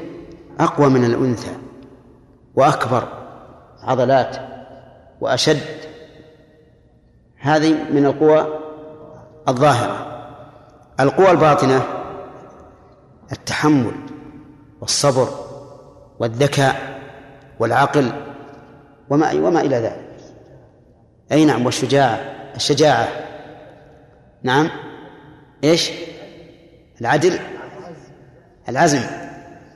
[SPEAKER 1] أقوى من الأنثى وأكبر عضلات وأشد. هذه من القوى الظاهرة. القوى الباطنة التحمل والصبر والذكاء والعقل وما وما إلى ذلك. أي نعم والشجاعة الشجاعة. نعم. إيش؟ العدل. العزم.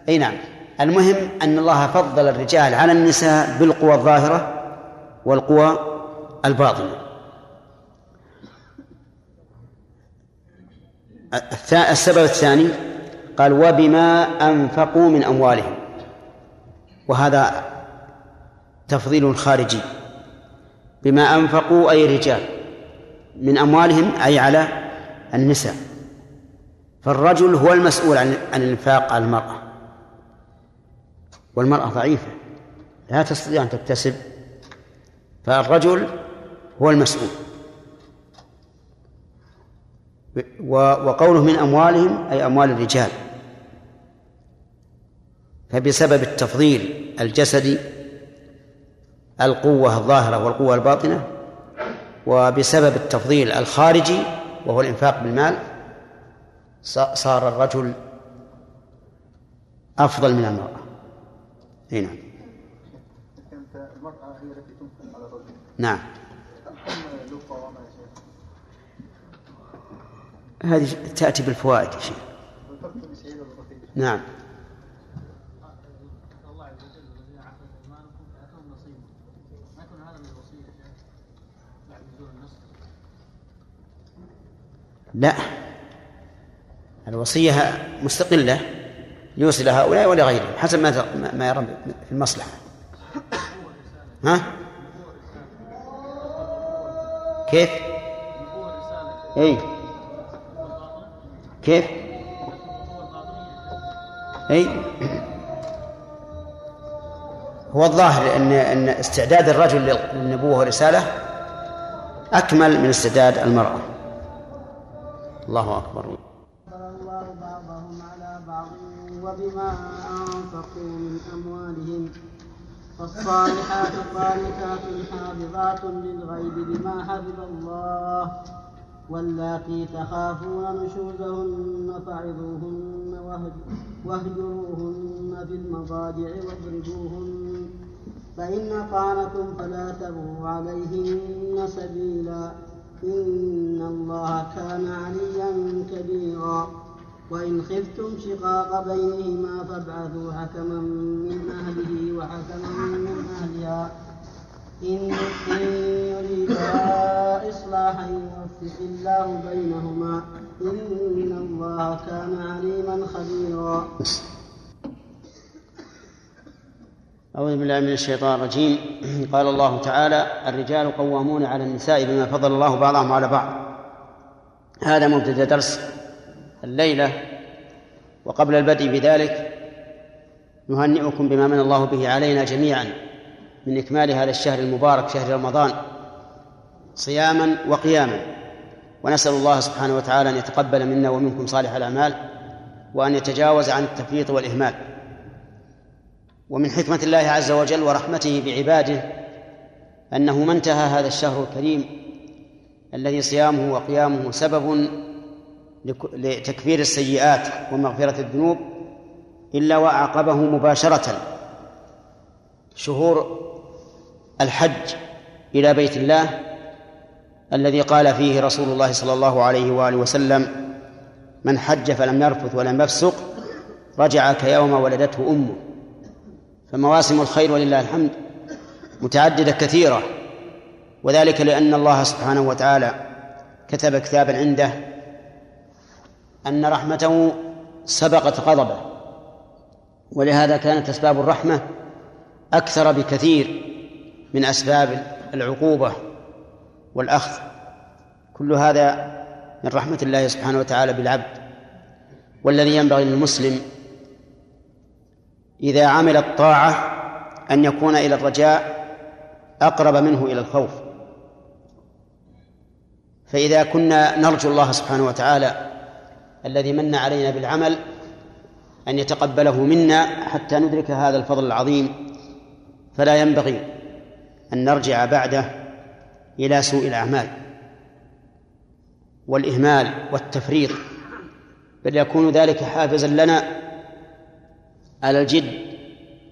[SPEAKER 1] أي نعم. المهم أن الله فضل الرجال على النساء بالقوى الظاهرة والقوى الباطنة. السبب الثاني قال وبما أنفقوا من أموالهم. وهذا تفضيل خارجي. بما أنفقوا أي الرجال من أموالهم أي على النساء. فالرجل هو المسؤول عن الإنفاق على المرأة. والمرأة ضعيفة. لا تستطيع أن تكتسب. فالرجل هو المسؤول. وقوله من أموالهم أي أموال الرجال. فبسبب التفضيل الجسدي القوة الظاهرة والقوة الباطنة وبسبب التفضيل الخارجي وهو الإنفاق بالمال صار الرجل أفضل من المرأة. أي نعم
[SPEAKER 8] كانت المرأة هي التي تنفق على الرجل
[SPEAKER 1] نعم
[SPEAKER 8] الحكم له قوامة يا شيخ
[SPEAKER 1] هذه تأتي بالفوائد
[SPEAKER 8] الرقيق
[SPEAKER 1] نعم. لا. الوصية مستقلة يوصي لهؤلاء ولغيرهم حسب ما ما يرى في المصلحة. ها؟ كيف؟ اي كيف؟ إي. هو الظاهر ان إن استعداد الرجل للنبوة والرساله أكمل من استعداد المرأة. الله أكبر.
[SPEAKER 3] الله بعضهم على بعض وبما أنفقوا من أموالهم فالصالحات قانتات حافظات للغيب بما حفظ الله. واللاتي تخافون نشوزهن فعظوهن واهج- واهجروهن في المضاجع واضربوهن. فإن أطعنكم فلا تبغوا عليهن سبيلا. إن الله كان عليا كبيرا. وإن خفتم شقاق بينهما فابعثوا حكما من أهله وحكما من أهلها. إن يريدا إصلاحا يوفق الله بينهما. إن الله كان عليما خبيرا.
[SPEAKER 1] أعوذ بالله من الشيطان الرجيم. قال الله تعالى الرجال قوامون على النساء بما فضل الله بعضهم على بعض. هذا مبتدأ درس الليلة وقبل البدء بذلك نهنئكم بما من الله به علينا جميعا. من إكمال هذا الشهر المبارك شهر رمضان صياما وقياما. ونسأل الله سبحانه وتعالى أن يتقبل منا ومنكم صالح الأعمال وأن يتجاوز عن التفريط والإهمال. ومن حكمة الله عز وجل ورحمته بعباده أنه ما انتهى هذا الشهر الكريم الذي صيامه وقيامه سبب لتكفير السيئات ومغفرة الذنوب إلا وأعقبه مباشرة. شهور الحج إلى بيت الله الذي قال فيه رسول الله صلى الله عليه وآله وسلم من حج فلم يرفث ولم يفسق رجع كيوم ولدته أمه. فمواسم الخير ولله الحمد متعددة كثيرة وذلك لأن الله سبحانه وتعالى كتب كتابا عنده أن رحمته سبقت غضبه ولهذا كانت أسباب الرحمة أكثر بكثير. من أسباب العقوبة والأخذ. كل هذا من رحمة الله سبحانه وتعالى بالعبد والذي ينبغي للمسلم إذا عمل الطاعة أن يكون إلى الرجاء أقرب منه إلى الخوف. فإذا كنا نرجو الله سبحانه وتعالى الذي من علينا بالعمل أن يتقبله منا حتى ندرك هذا الفضل العظيم فلا ينبغي أن نرجع بعده إلى سوء الأعمال والإهمال والتفريط بل يكون ذلك حافزا لنا على الجد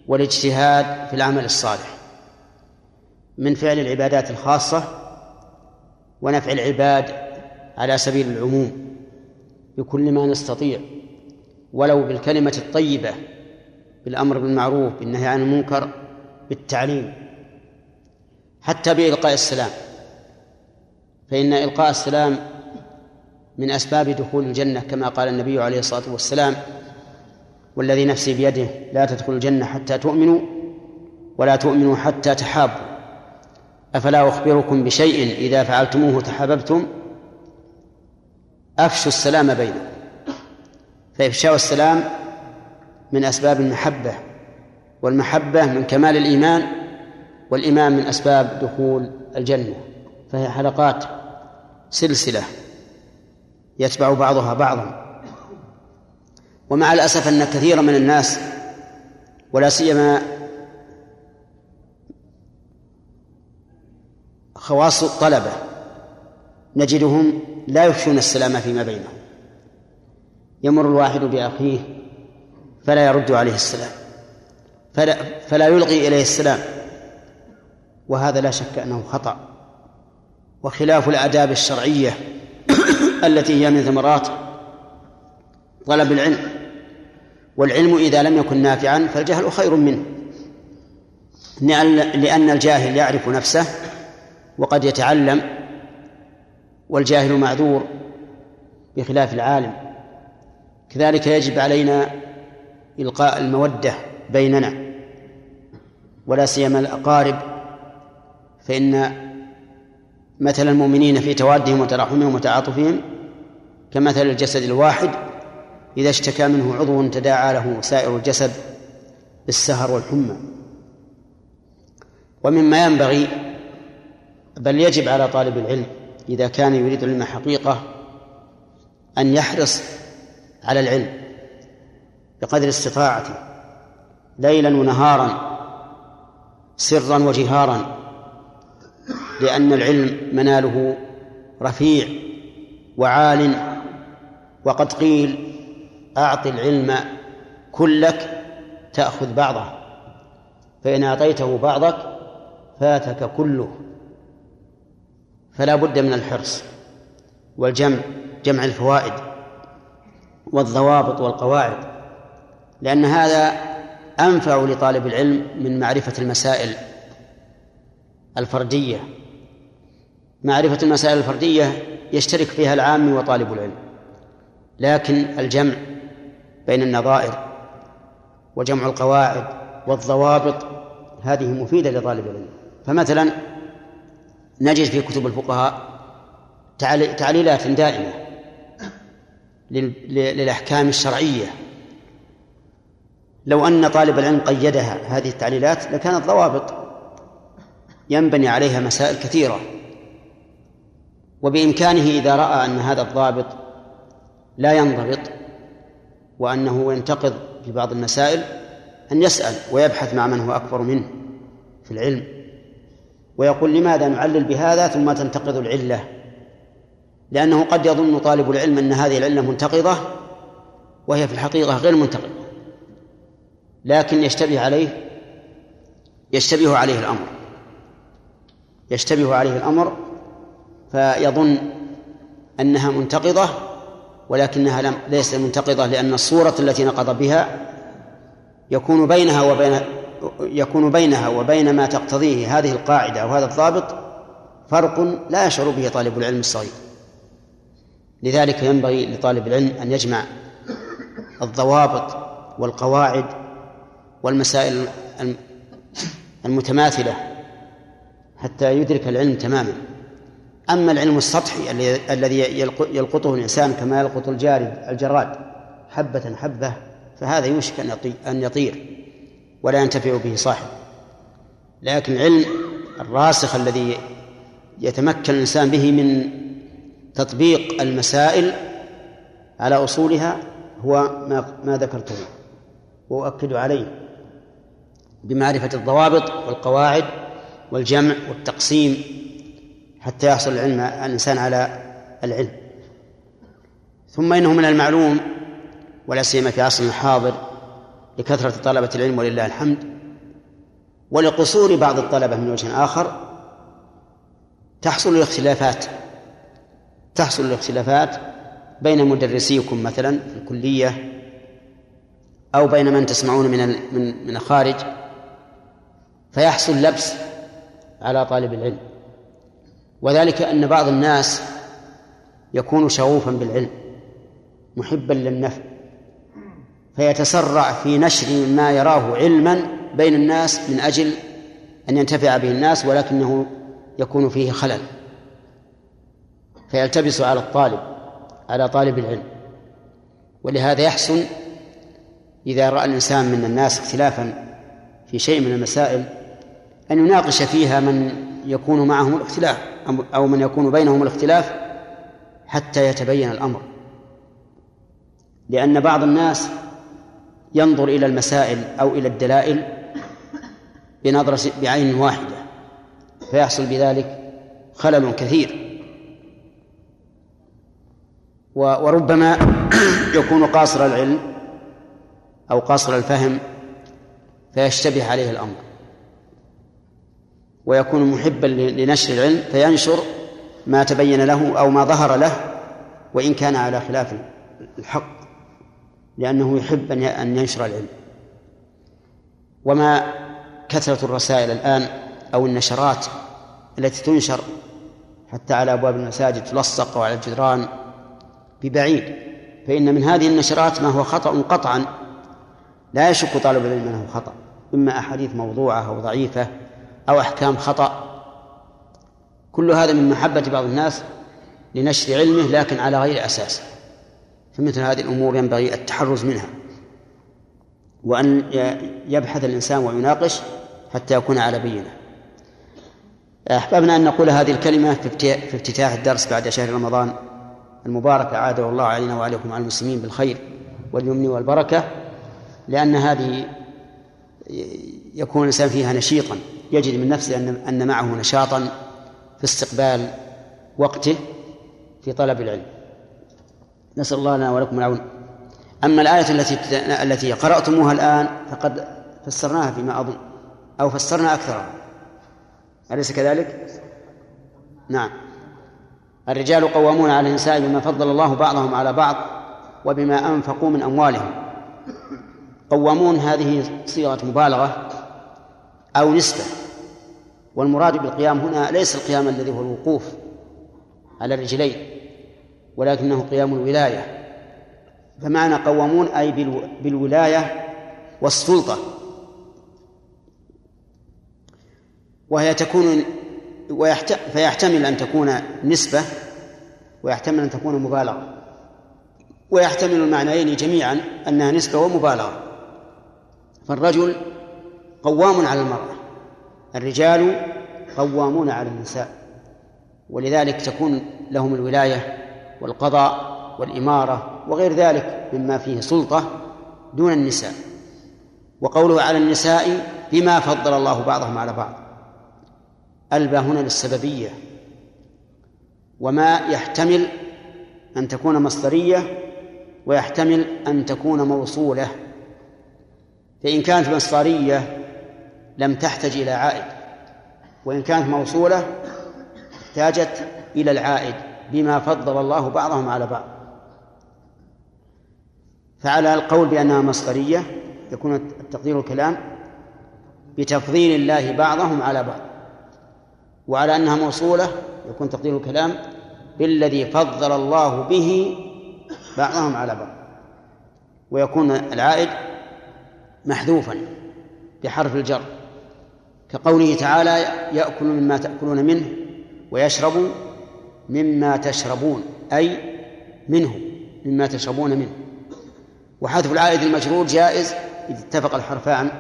[SPEAKER 1] والاجتهاد في العمل الصالح من فعل العبادات الخاصة ونفع العباد على سبيل العموم بكل ما نستطيع ولو بالكلمة الطيبة بالأمر بالمعروف بالنهي عن المنكر بالتعليم. حتى بإلقاء السلام. فإن إلقاء السلام من أسباب دخول الجنة كما قال النبي عليه الصلاة والسلام والذي نفسي بيده لا تدخلوا الجنة حتى تؤمنوا ولا تؤمنوا حتى تحابوا. أفلا أخبركم بشيء إذا فعلتموه تحاببتم؟ أفشوا السلام بينكم. فإفشاء السلام من أسباب المحبة والمحبة من كمال الإيمان والإيمان من أسباب دخول الجنة فهي حلقات سلسلة يتبع بعضها بعضا. ومع الأسف أن كثيرا من الناس ولا سيما خواص الطلبة نجدهم لا يفشون السلام فيما بينهم. يمر الواحد بأخيه فلا يرد عليه السلام فلا, فلا يلقي إليه السلام. وهذا لا شك أنه خطأ. وخلاف الآداب الشرعية التي هي من ثمرات طلب العلم. والعلم إذا لم يكن نافعا فالجهل خير منه لأن الجاهل يعرف نفسه وقد يتعلم والجاهل معذور بخلاف العالم. كذلك يجب علينا إلقاء المودة بيننا ولا سيما الأقارب فإن مثل المؤمنين في توادهم وتراحمهم وتعاطفهم كمثل الجسد الواحد إذا اشتكى منه عضو تداعى له سائر الجسد بالسهر والحمى. ومما ينبغي بل يجب على طالب العلم إذا كان يريد العلم حقيقة أن يحرص على العلم بقدر استطاعته ليلا ونهارا سرا وجهارا. لأن العلم مناله رفيع وعال وقد قيل أعط العلم كلك تأخذ بعضه فإن أعطيته بعضك فاتك كله فلا بد من الحرص والجمع جمع الفوائد والضوابط والقواعد لأن هذا أنفع لطالب العلم من معرفة المسائل الفردية معرفة المسائل الفردية يشترك فيها العام وطالب العلم لكن الجمع بين النظائر وجمع القواعد والضوابط هذه مفيدة لطالب العلم. فمثلا نجد في كتب الفقهاء تعليلات دائمة للأحكام الشرعية. لو أن طالب العلم قيدها هذه التعليلات لكانت ضوابط ينبني عليها مسائل كثيرة. وبإمكانه إذا رأى أن هذا الضابط لا ينضبط وأنه ينتقض في بعض المسائل أن يسأل ويبحث مع من هو أكبر منه في العلم. ويقول لماذا نعلل بهذا ثم تنتقض العلة؟ لأنه قد يظن طالب العلم أن هذه العلة منتقضة وهي في الحقيقة غير منتقضة. لكن يشتبه عليه يشتبه عليه الأمر. يشتبه عليه الأمر فيظن أنها منتقضة ولكنها لم ليست منتقضة لأن الصورة التي نقض بها يكون بينها وبين يكون بينها وبين ما تقتضيه هذه القاعدة أو هذا الضابط فرق لا يشعر به طالب العلم الصغير. لذلك ينبغي لطالب العلم أن يجمع الضوابط والقواعد والمسائل المتماثلة حتى يدرك العلم تماما. أما العلم السطحي الذي يلقطه الإنسان كما يلقط الجارد الجراد حبة حبة فهذا يوشك أن يطير ولا ينتفع به صاحب. لكن العلم الراسخ الذي يتمكن الإنسان به من تطبيق المسائل على أصولها هو ما ما ذكرته وأؤكد عليه بمعرفة الضوابط والقواعد والجمع والتقسيم حتى يحصل العلم الإنسان على العلم. ثم إنه من المعلوم ولا سيما في عصرنا الحاضر لكثرة طلبة العلم ولله الحمد ولقصور بعض الطلبة من وجه آخر تحصل الاختلافات. تحصل الاختلافات بين مدرسيكم مثلا في الكلية أو بين من تسمعون من من من الخارج فيحصل لبس على طالب العلم. وذلك أن بعض الناس يكون شغوفا بالعلم محبا للنفع فيتسرع في نشر ما يراه علما بين الناس من أجل أن ينتفع به الناس ولكنه يكون فيه خلل. فيلتبس على الطالب على طالب العلم. ولهذا يحسن إذا رأى الإنسان من الناس اختلافا في شيء من المسائل أن يناقش فيها من يكون معهم الاختلاف. أو من يكون بينهم الاختلاف حتى يتبين الأمر. لأن بعض الناس ينظر إلى المسائل أو إلى الدلائل بنظرة بعين واحدة فيحصل بذلك خلل كثير. وربما يكون قاصر العلم أو قاصر الفهم فيشتبه عليه الأمر. ويكون محبا لنشر العلم فينشر ما تبين له أو ما ظهر له وإن كان على خلاف الحق لأنه يحب أن ينشر العلم. وما كثرة الرسائل الآن أو النشرات التي تنشر حتى على أبواب المساجد تلصق وعلى الجدران ببعيد فإن من هذه النشرات ما هو خطأ قطعا. لا يشك طالب العلم أنه خطأ إما أحاديث موضوعة أو ضعيفة أو أحكام خطأ. كل هذا من محبة بعض الناس لنشر علمه لكن على غير أساس. فمثل هذه الأمور ينبغي التحرز منها. وأن يبحث الإنسان ويناقش حتى يكون على بينة. أحببنا أن نقول هذه الكلمة في افتتاح الدرس بعد شهر رمضان المبارك أعاده الله علينا وعليكم على المسلمين بالخير واليمن والبركة لأن هذه يكون الإنسان فيها نشيطا. يجد من نفسه أن أن معه نشاطا في استقبال وقته في طلب العلم. نسأل الله لنا ولكم العون. أما الآية التي التي قرأتموها الآن فقد فسرناها فيما أظن أو فسرنا أكثرها. أليس كذلك؟ نعم. الرجال قوامون على النساء بما فضل الله بعضهم على بعض وبما أنفقوا من أموالهم. قوامون هذه صيغة مبالغة أو نسبة. والمراد بالقيام هنا ليس القيام الذي هو الوقوف على الرجلين ولكنه قيام الولاية. فمعنى قوامون أي بالولاية والسلطة. وهي تكون فيحتمل أن تكون نسبة ويحتمل أن تكون مبالغة. ويحتمل المعنيين جميعا أنها نسبة ومبالغة. فالرجل قوام على المرأة. الرجال قوامون على النساء ولذلك تكون لهم الولاية والقضاء والإمارة وغير ذلك مما فيه سلطة دون النساء. وقوله على النساء بما فضل الله بعضهم على بعض. ألبى هنا للسببية. وما يحتمل أن تكون مصدرية ويحتمل أن تكون موصولة. فإن كانت مصدرية لم تحتج إلى عائد وإن كانت موصولة احتاجت إلى العائد بما فضل الله بعضهم على بعض. فعلى القول بأنها مصدرية يكون التقدير الكلام بتفضيل الله بعضهم على بعض وعلى أنها موصولة يكون تقدير الكلام بالذي فضل الله به بعضهم على بعض ويكون العائد محذوفا بحرف الجر. كقوله تعالى يأكل مما تأكلون منه ويشرب مما تشربون أي منه مما تشربون منه. وحذف العائد المجرور جائز إذا اتفق الحرفان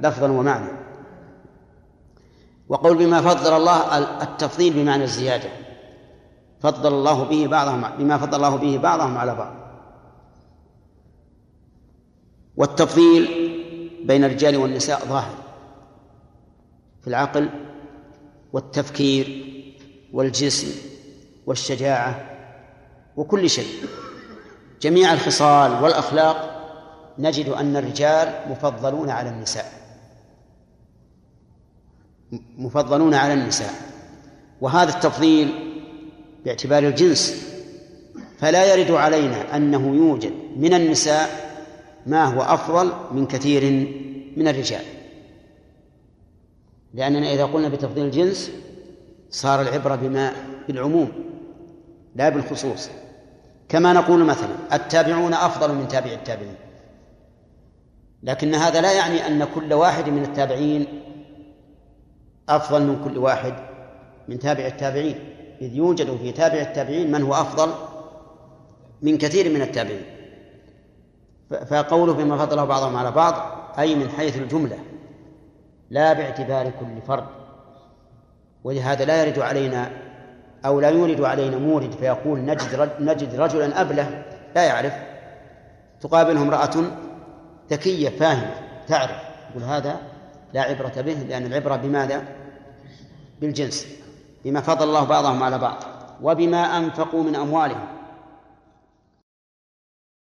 [SPEAKER 1] لفظا ومعنى. وقول بما فضل الله التفضيل بمعنى الزيادة. فضل الله به بعضهم بما فضل الله به بعضهم على بعض. والتفضيل بين الرجال والنساء ظاهر. في العقل والتفكير والجسم والشجاعة وكل شيء. جميع الخصال والأخلاق نجد أن الرجال مفضلون على النساء. مفضلون على النساء. وهذا التفضيل باعتبار الجنس. فلا يرد علينا أنه يوجد من النساء ما هو أفضل من كثير من الرجال. لأننا إذا قلنا بتفضيل الجنس صار العبرة بما بالعموم لا بالخصوص. كما نقول مثلا التابعون أفضل من تابع التابعين. لكن هذا لا يعني أن كل واحد من التابعين أفضل من كل واحد من تابع التابعين. إذ يوجد في تابع التابعين من هو أفضل من كثير من التابعين. فقوله بما فضله بعضهم على بعض أي من حيث الجملة. لا باعتبار كل فرد. ولهذا لا يرد علينا أو لا يورد علينا مورد فيقول نجد نجد رجلا أبله لا يعرف. تقابله امرأة ذكية فاهمة تعرف. يقول هذا لا عبرة به لأن العبرة بماذا؟ بالجنس بما فضل الله بعضهم على بعض وبما أنفقوا من أموالهم.